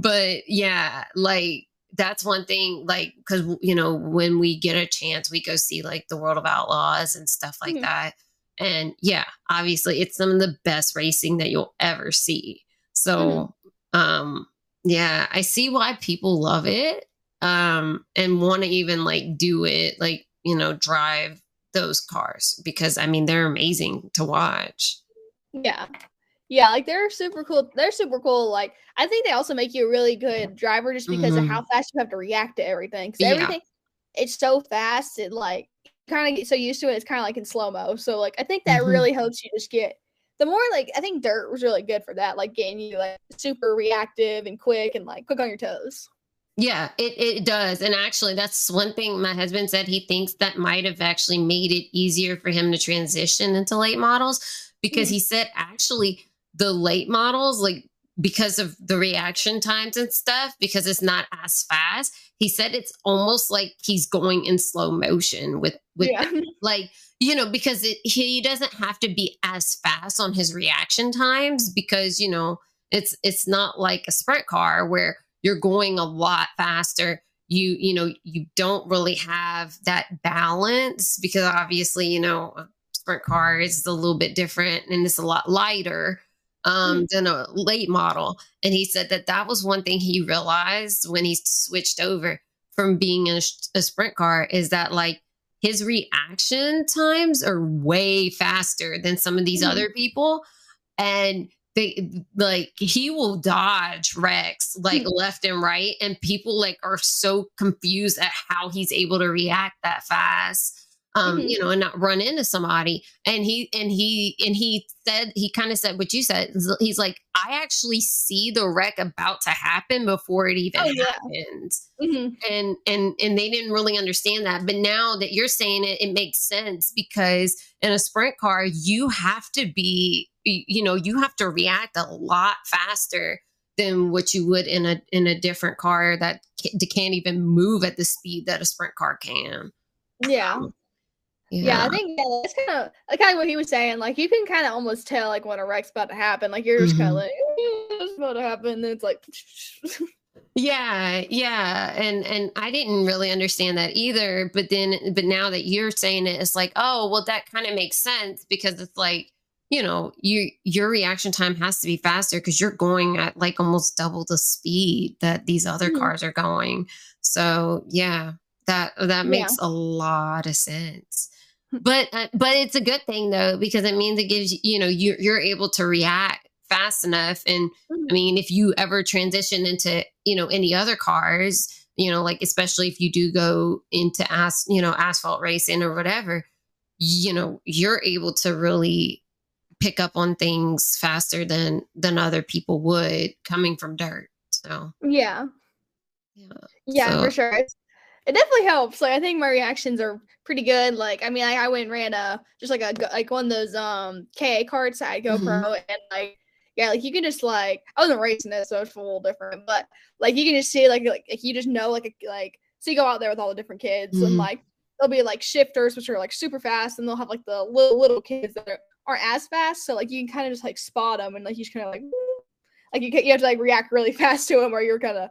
but yeah like that's one thing like because you know when we get a chance we go see like the world of outlaws and stuff like Mhm. that and yeah obviously it's some of the best racing that you'll ever see so um yeah i see why people love it um and want to even like do it like you know drive those cars because i mean they're amazing to watch Yeah. Yeah, like they're super cool. They're super cool. Like I think they also make you a really good driver just because Mhm. of how fast you have to react to everything. Because Yeah. everything, it's so fast. It like kind of get so used to it. It's kind of like in slow mo. So like I think that Mhm. really helps you just get the more like I think dirt was really good for that. Like getting you like super reactive and quick and like quick on your toes. Yeah, it, it does. And actually, that's one thing my husband said he thinks that might have actually made it easier for him to transition into late models because Mhm. he said actually the late models, like because of the reaction times and stuff, because it's not as fast, he said it's almost like he's going in slow motion with, with yeah. (laughs) like you know because it, he doesn't have to be as fast on his reaction times because you know it's it's not like a sprint car where you're going a lot faster. You you know you don't really have that balance because obviously you know a sprint car is a little bit different and it's a lot lighter um than a late model. And he said that that was one thing he realized when he switched over from being in a, a sprint car is that like his reaction times are way faster than some of these Mhm. other people. And they like he will dodge wrecks like Hmm. left and right and people like are so confused at how he's able to react that fast um Mhm. you know and not run into somebody and he and he and he said he kind of said what you said he's like i actually see the wreck about to happen before it even Oh, yeah. happens hmm and and and they didn't really understand that but now that you're saying it it makes sense because in a sprint car you have to be you know you have to react a lot faster than what you would in a in a different car that can't even move at the speed that a sprint car can Yeah. Yeah, I think yeah, that's kind of like kind of what he was saying. Like you can kind of almost tell like when a wreck's about to happen. Like you're just kind Mhm. of like, "Eh, it's about to happen. And then it's like, (laughs) Yeah, yeah, and and I didn't really understand that either. But then, but now that you're saying it, it's like, oh, well, that kind of makes sense because it's like, you know, you your reaction time has to be faster because you're going at like almost double the speed that these other Mhm. cars are going. So yeah, that that Yeah. makes a lot of sense. But uh, but it's a good thing though because it means it gives you you know you you're able to react fast enough and Mhm. I mean, if you ever transition into, you know, any other cars, you know, like especially if you do go into as, you know, asphalt racing or whatever, you know, you're able to really pick up on things faster than than other people would coming from dirt. So Yeah. yeah. Yeah, So- for sure. It's, it definitely helps. Like I think my reactions are pretty good. Like I mean, like, I went and ran a just like a go- like one of those um KA karts at GoPro, and like yeah, like you can just like I wasn't racing it, so it's a little different. But like you can just see like like, like you just know like a, like so you go out there with all the different kids Mhm. and like there'll be like shifters which are like super fast, and they'll have like the little little kids that are, aren't as fast. So like you can kind of just like spot them and like you just kind of like (laughs) like you you have to like react really (laughs) fast to them or you're gonna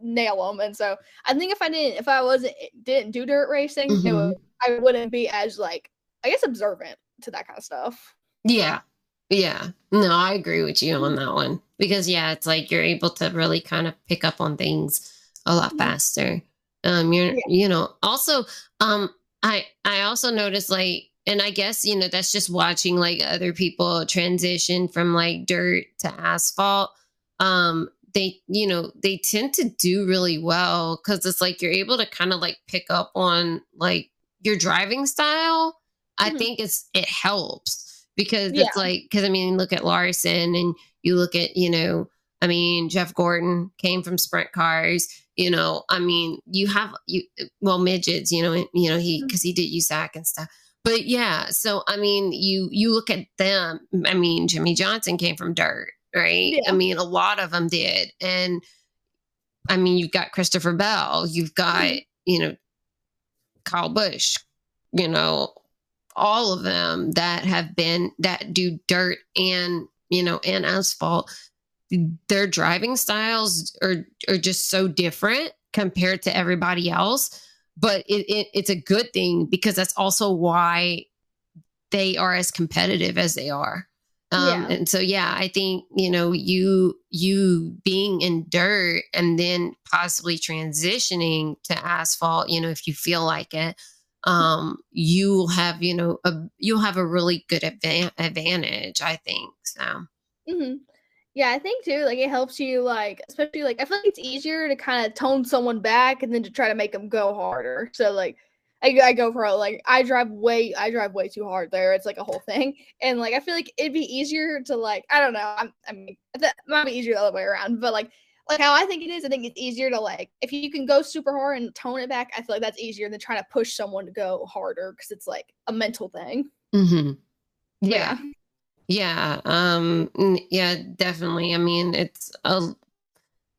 nail them. And so I think if I didn't, if I wasn't didn't do dirt racing, it Mhm. would, I wouldn't be as like I guess observant to that kind of stuff. Yeah. Yeah. No, I agree with you on that one. Because yeah, it's like you're able to really kind of pick up on things a lot Mhm. faster. Um you're Yeah. you know, also um I I also noticed like and I guess, you know, that's just watching like other people transition from like dirt to asphalt. Um they, you know, they tend to do really well cuz it's like you're able to kind of like pick up on like your driving style. I Mhm. think it's it helps because Yeah. it's like because I mean, look at Larson and you look at you know, I mean, Jeff Gordon came from sprint cars. You know, I mean, you have you well midgets. You know, you know he because he did USAC and stuff. But yeah, so I mean, you you look at them. I mean, Jimmie Johnson came from dirt, right? Yeah. I mean, a lot of them did, and I mean, you've got Christopher Bell, you've got Mhm. you know Kyle Busch, you know, all of them that have been that do dirt and you know and asphalt. Their driving styles are are just so different compared to everybody else. But it, it it's a good thing because that's also why they are as competitive as they are. Um, Yeah. And so, yeah, I think you know you you being in dirt and then possibly transitioning to asphalt. You know, if you feel like it, um, you'll have you know a, you'll have a really good advan- advantage. I think so. hmm Yeah, I think too. Like it helps you, like especially like I feel like it's easier to kind of tone someone back and then to try to make them go harder. So like I, I go for like I drive way I drive way too hard there. It's like a whole thing, (laughs) and like I feel like it'd be easier to like I don't know. I'm, I mean that might be easier the other way around, but like like how I think it is, I think it's easier to like if you can go super hard and tone it back. I feel like that's easier than trying to push someone to go harder because it's like a mental thing. Mm-hmm. But Yeah. Yeah. Um yeah, definitely. I mean, it's a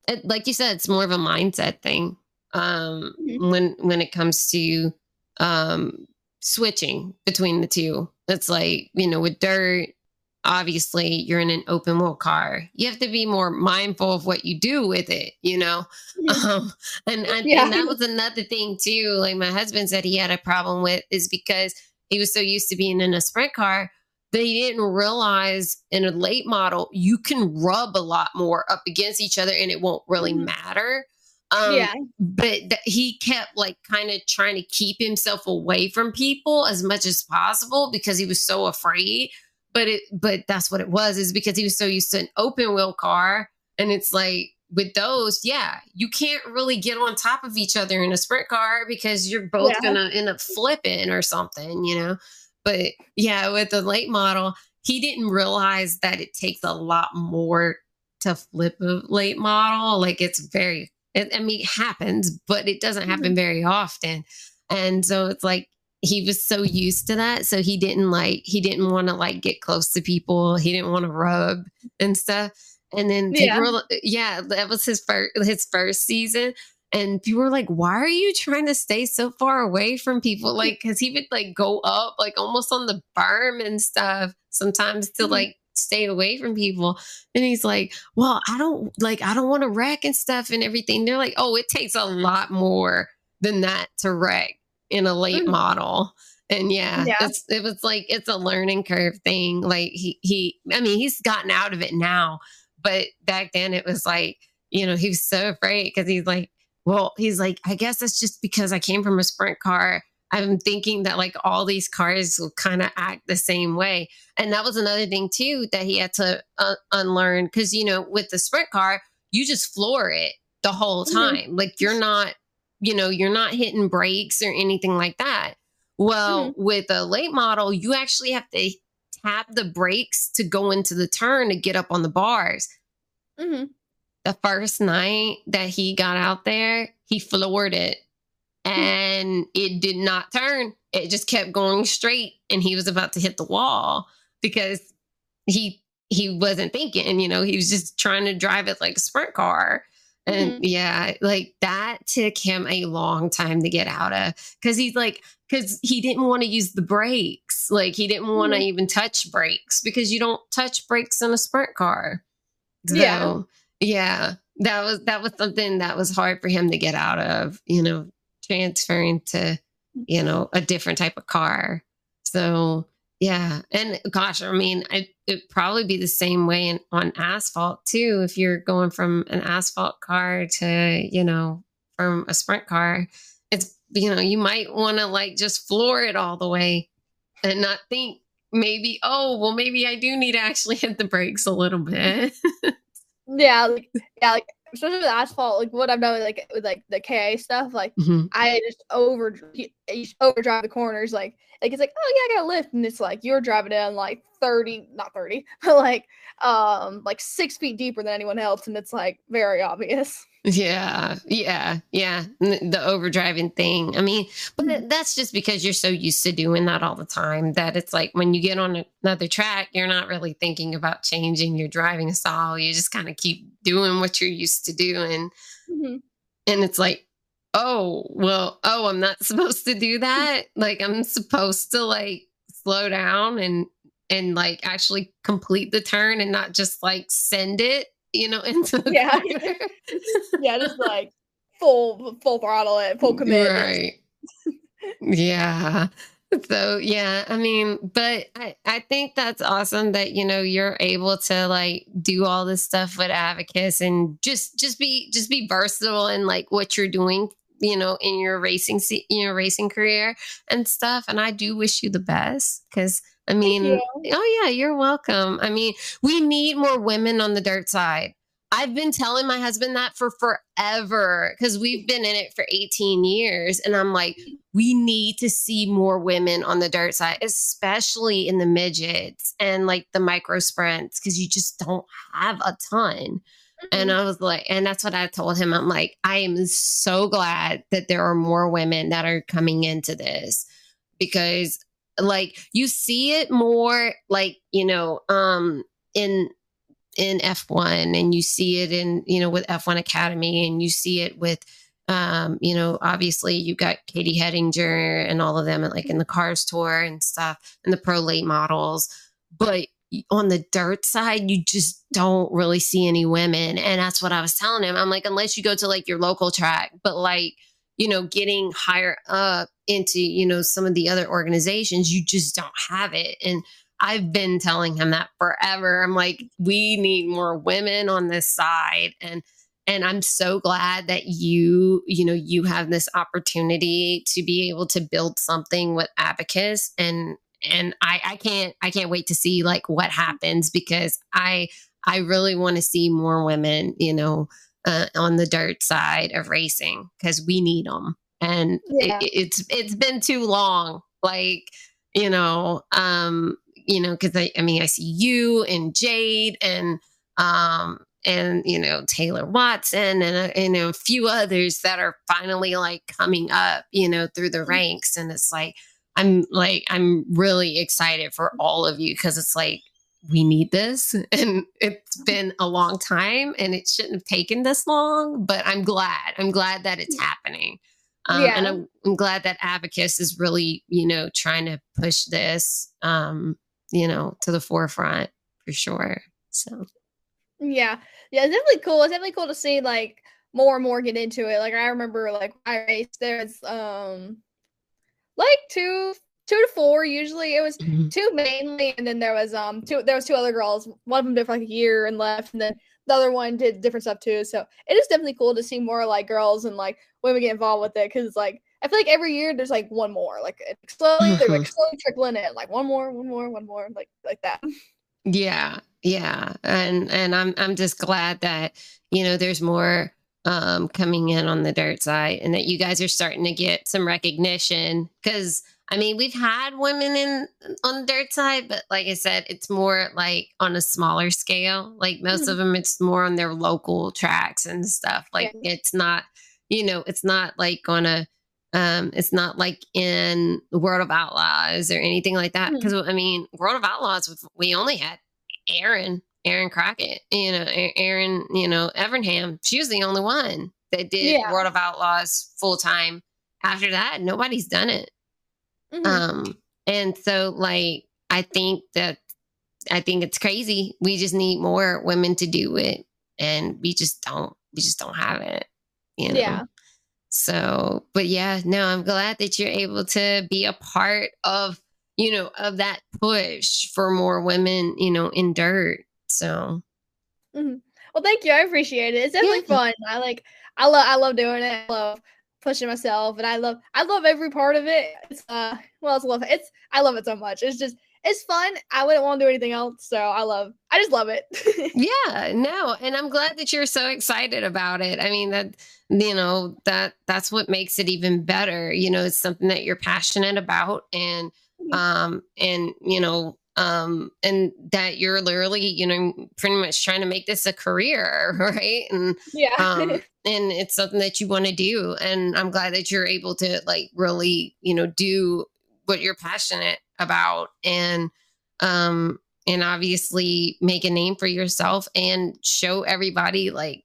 it, like you said, it's more of a mindset thing. Um Mhm. when when it comes to um switching between the two. It's like, you know, with dirt, obviously you're in an open wheel car. You have to be more mindful of what you do with it, you know. (laughs) Um, and I Yeah. and that was another thing too. Like my husband said he had a problem with is because he was so used to being in a sprint car he didn't realize in a late model you can rub a lot more up against each other and it won't really Mhm. matter. Um, yeah, but th- he kept like kind of trying to keep himself away from people as much as possible because he was so afraid but it but that's what it was is because he was so used to an open wheel car and it's like with those yeah you can't really get on top of each other in a sprint car because you're both Yeah. gonna end up flipping or something you know but yeah with the late model he didn't realize that it takes a lot more to flip a late model like it's very it, I mean, it happens, but it doesn't mm-hmm. happen very often. And so it's like he was so used to that. So he didn't like, he didn't want to like get close to people. He didn't want to rub and stuff. And then Yeah. were, yeah, that was his first, his first season. And people were like, why are you trying to stay so far away from people? Like, cause he would like go up like almost on the berm and stuff sometimes to Mhm. like stay away from people. And he's like, well, I don't like, I don't want to wreck and stuff and everything. They're like, oh, it takes a lot more than that to wreck in a late Mhm. model. And yeah, Yeah. it's it was like it's a learning curve thing. Like he he I mean, he's gotten out of it now, but back then it was like, you know, he was so afraid because he's like, well, he's like, I guess that's just because I came from a sprint car. I'm thinking that like all these cars will kind of act the same way. And that was another thing too that he had to uh, unlearn because, you know, with the sprint car, you just floor it the whole Mhm. time. Like you're not, you know, you're not hitting brakes or anything like that. Well, with a late model, you actually have to tap the brakes to go into the turn to get up on the bars. hmm The first night that he got out there, he floored it and it did not turn. It just kept going straight and he was about to hit the wall because he he wasn't thinking, you know, he was just trying to drive it like a sprint car. And yeah, like that took him a long time to get out of because he's like, because he didn't want to use the brakes. Like he didn't want to Mhm. even touch brakes because you don't touch brakes in a sprint car. So, yeah, that was that was something that was hard for him to get out of, you know, transferring to, you know, a different type of car. So yeah, and gosh, I mean, it'd probably be the same way in, on asphalt too. If you're going from an asphalt car to, you know, from a sprint car, it's you know, you might want to like just floor it all the way and not think maybe, oh, well, maybe I do need to actually (laughs) hit the brakes a little bit. (laughs) Yeah, like yeah, like especially with asphalt, like what I've done with like with like the KA stuff, like Mhm. I just over you just overdrive the corners, like like it's like oh yeah, I got a lift, and it's like you're driving in like thirty, not thirty, (laughs) but like um like six feet deeper than anyone else, and it's like very obvious. Yeah, yeah, yeah. The overdriving thing. I mean, but that's just because you're so used to doing that all the time that it's like when you get on another track, you're not really thinking about changing your driving style. You just kind of keep doing what you're used to doing. Mhm. And it's like, oh, well, oh, I'm not (laughs) supposed to do that. Like, I'm supposed to like slow down and, and like actually complete the turn and not just like send it, you know, (laughs) into the Yeah. (laughs) yeah, just like full full throttle it, full commit. Right. yeah. So yeah, I mean, but I, I think that's awesome that you know you're able to like do all this stuff with Abacus and just just be just be versatile in like what you're doing, you know, in your racing se- you know racing career and stuff. And I do wish you the best because I mean, oh yeah, you're welcome. I mean, we need more women on the dirt side. I've been telling my husband that for forever because we've been in it for 18 years. And I'm like, we need to see more women on the dirt side, especially in the midgets and like the micro sprints, because you just don't have a ton. And I was like, and that's what I told him. I'm like, I am so glad that there are more women that are coming into this because like you see it more like, you know, um in in F1 and you see it in, you know, with F1 Academy and you see it with um, you know, obviously you got Katie Hettinger and all of them like in the cars tour and stuff and the pro late models. But on the dirt side, you just don't really see any women. And that's what I was telling him. I'm like, unless you go to like your local track, but like, you know, getting higher up into, you know, some of the other organizations, you just don't have it. And I've been telling him that forever. I'm like, we need more women on this side. And and I'm so glad that you, you know, you have this opportunity to be able to build something with Abacus and and I, I can't I can't wait to see like what happens because I I really want to see more women, you know, uh, on the dirt side of racing because we need them, and Yeah. it, it's it's been too long. Like you know, um, you know, because I I mean I see you and Jade and um and you know Taylor Watson and uh, you know a few others that are finally like coming up, you know, through the ranks, and it's like I'm like I'm really excited for all of you because it's like we need this (laughs) and it's been a long time and it shouldn't have taken this long but i'm glad i'm glad that it's happening um, and I'm, I'm glad that abacus is really you know trying to push this um you know to the forefront for sure so Yeah, yeah, it's definitely cool. It's definitely cool to see like more and more get into it. Like I remember, like I raced there's um like two, two to four usually. It was (clears throat) Mhm. two mainly, and then there was um two. There was two other girls. One of them did for like a year and left, and then the other one did different stuff too. So it is definitely cool to see more like girls and like women get involved with it because like I feel like every year there's like one more, like slowly they're like slowly trickling in, like one more, one more, one more, like like that. (laughs) Yeah, yeah, and and I'm I'm just glad that you know there's more um coming in on the dirt side, and that you guys are starting to get some recognition because I mean, we've had women in on the dirt side, but like I said, it's more like on a smaller scale. Like most mm-hmm. of them, it's more on their local tracks and stuff. Like yeah. it's not, you know, it's not like gonna um, it's not like in the World of Outlaws or anything like that. Because mm-hmm. I mean, World of Outlaws, we only had Erin, Erin Crockett, you know, Erin, you know, Evernham. She was the only one that did yeah. World of Outlaws full time. After that, nobody's done it. Mm-hmm. Um, and so like I think that I think it's crazy. We just need more women to do it, and we just don't. We just don't have it. You know? Yeah. So, but yeah, no, I'm glad that you're able to be a part of, you know, of that push for more women, you know, in dirt. So, mm-hmm. well, thank you. I appreciate it. It's definitely yeah. fun. I like, I love, I love doing it. I love pushing myself, and I love, I love every part of it. It's, uh, well, it's love. It's, I love it so much. It's just, it's fun. I wouldn't want to do anything else. So I love, I just love it. (laughs) yeah, no. And I'm glad that you're so excited about it. I mean, that, you know, that that's what makes it even better. You know, it's something that you're passionate about and, mm-hmm. um, and, you know, um, and that you're literally, you know, pretty much trying to make this a career, (laughs) right? And yeah, um, (laughs) and it's something that you want to do. And I'm glad that you're able to like really, you know, do what you're passionate about and um and obviously make a name for yourself and show everybody like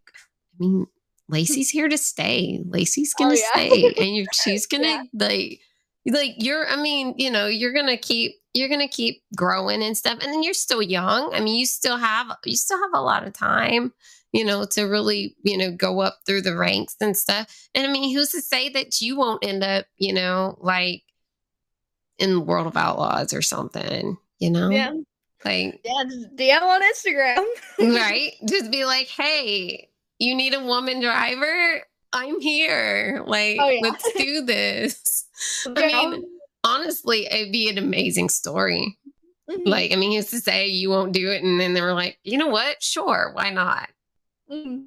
I mean (laughs) Laci's here to stay. Laci's gonna oh, yeah. stay and you she's gonna yeah. like like you're I mean, you know, you're gonna keep you're gonna keep growing and stuff. And then you're still young. I mean, you still have you still have a lot of time, you know, to really, you know, go up through the ranks and stuff. And I mean, who's to say that you won't end up, you know, like in the World of Outlaws or something, you know? Yeah. Like Yeah, just DM on Instagram. right? (laughs) Just be like, hey, you need a woman driver? I'm here. Like, oh, yeah. let's do this. I mean, honestly, it'd be an amazing story. Mm-hmm. Like, I mean, he used to say you won't do it, and then they were like, you know what? Sure, why not? Mm-hmm.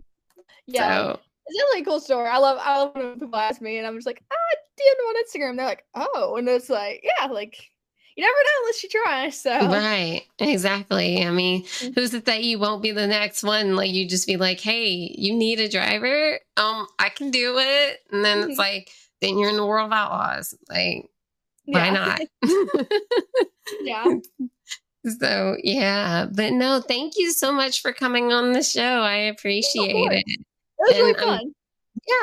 Yeah. So, it's a really cool story. I love I love when people ask me and I'm just like, ah, DM on Instagram. They're like, oh, and it's like, yeah, like you never know unless you try. So right, exactly. I mean, mm-hmm. who's to say you won't be the next one? Like you just be like, hey, you need a driver? Um, I can do it. And then it's mm-hmm. like, then you're in the world of outlaws. Like, why not? (laughs) yeah. (laughs) So yeah, but no, thank you so much for coming on the show. I appreciate it. It was and, really fun.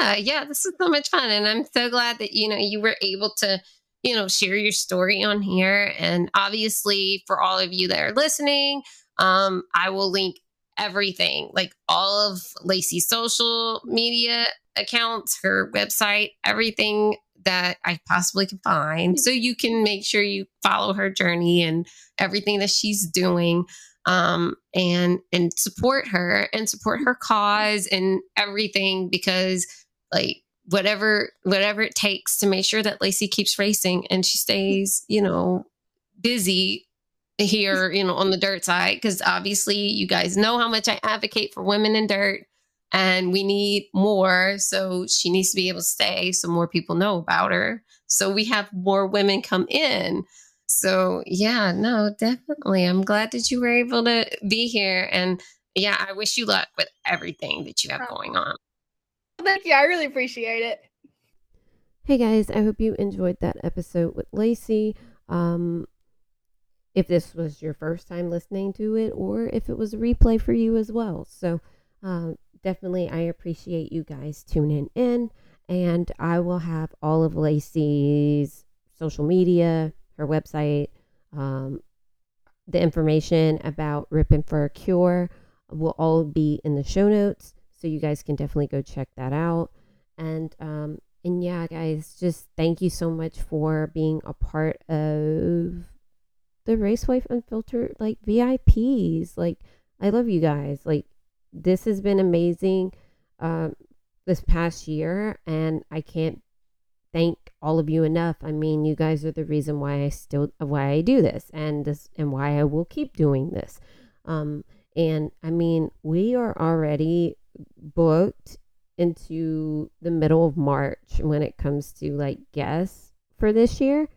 Yeah, yeah, this is so much fun, and I'm so glad that you know you were able to you know share your story on here. And obviously, for all of you that are listening, um, I will link everything, like all of Laci's social media accounts, her website, everything that I possibly can find. So you can make sure you follow her journey and everything that she's doing um, and and support her and support her cause and everything because like whatever whatever it takes to make sure that Laci keeps racing and she stays you know busy here you know on the dirt side because obviously you guys know how much I advocate for women in dirt and we need more so she needs to be able to stay so more people know about her so we have more women come in so, yeah, no, definitely. I'm glad that you were able to be here. And yeah, I wish you luck with everything that you have going on. Thank you. I really appreciate it. Hey guys, I hope you enjoyed that episode with Laci. Um, if this was your first time listening to it, or if it was a replay for you as well. So, uh, definitely, I appreciate you guys tuning in. And I will have all of Laci's social media, her website. Um, the information about Ripping for a Cure will all be in the show notes, so you guys can definitely go check that out. And um, and yeah, guys, just thank you so much for being a part of the Racewife Unfiltered like VIPs. Like I love you guys. Like this has been amazing um, this past year, and I can't thank all of you enough. I mean, you guys are the reason why I still why I do this and this and why I will keep doing this. Um, and I mean, we are already booked into the middle of March when it comes to like guests for this year.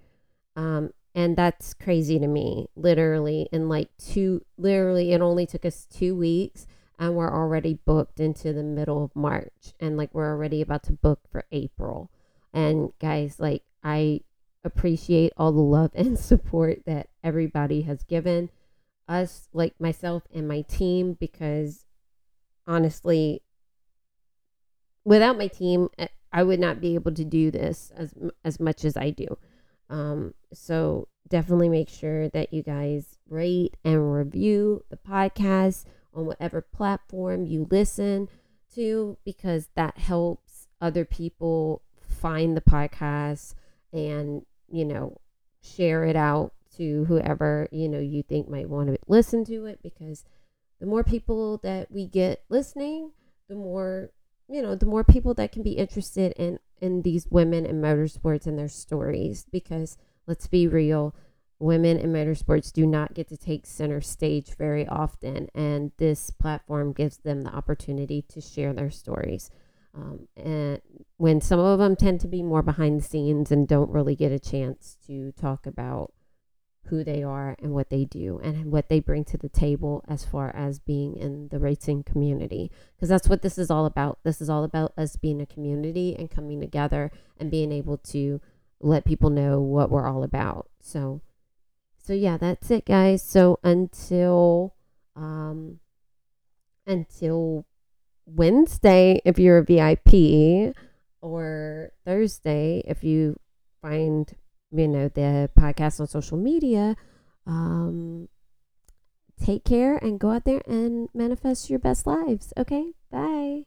Um, and that's crazy to me. Literally, in like two, literally, it only took us two weeks, and we're already booked into the middle of March, and like we're already about to book for April. And guys, like I appreciate all the love (laughs) and support that everybody has given us, like myself and my team, because honestly, without my team, eh, I would not be able to do this as as much as I do. Um, so definitely make sure that you guys rate and review the podcast on whatever platform you listen to because that helps other people find the podcast and you know share it out to whoever you know you think might want to listen to it because the more people that we get listening the more you know the more people that can be interested in in these women in motorsports and their stories because let's be real women in motorsports do not get to take center stage very often and this platform gives them the opportunity to share their stories. Um, and when some of them tend to be more behind the scenes and don't really get a chance to talk about who they are and what they do and what they bring to the table as far as being in the racing community. Because that's what this is all about. This is all about us being a community and coming together and being able to let people know what we're all about. So so yeah that's it guys so until um until wednesday if you're a vip or thursday if you find you know, the podcast on social media. Um, take care and go out there and manifest your best lives. Okay, bye.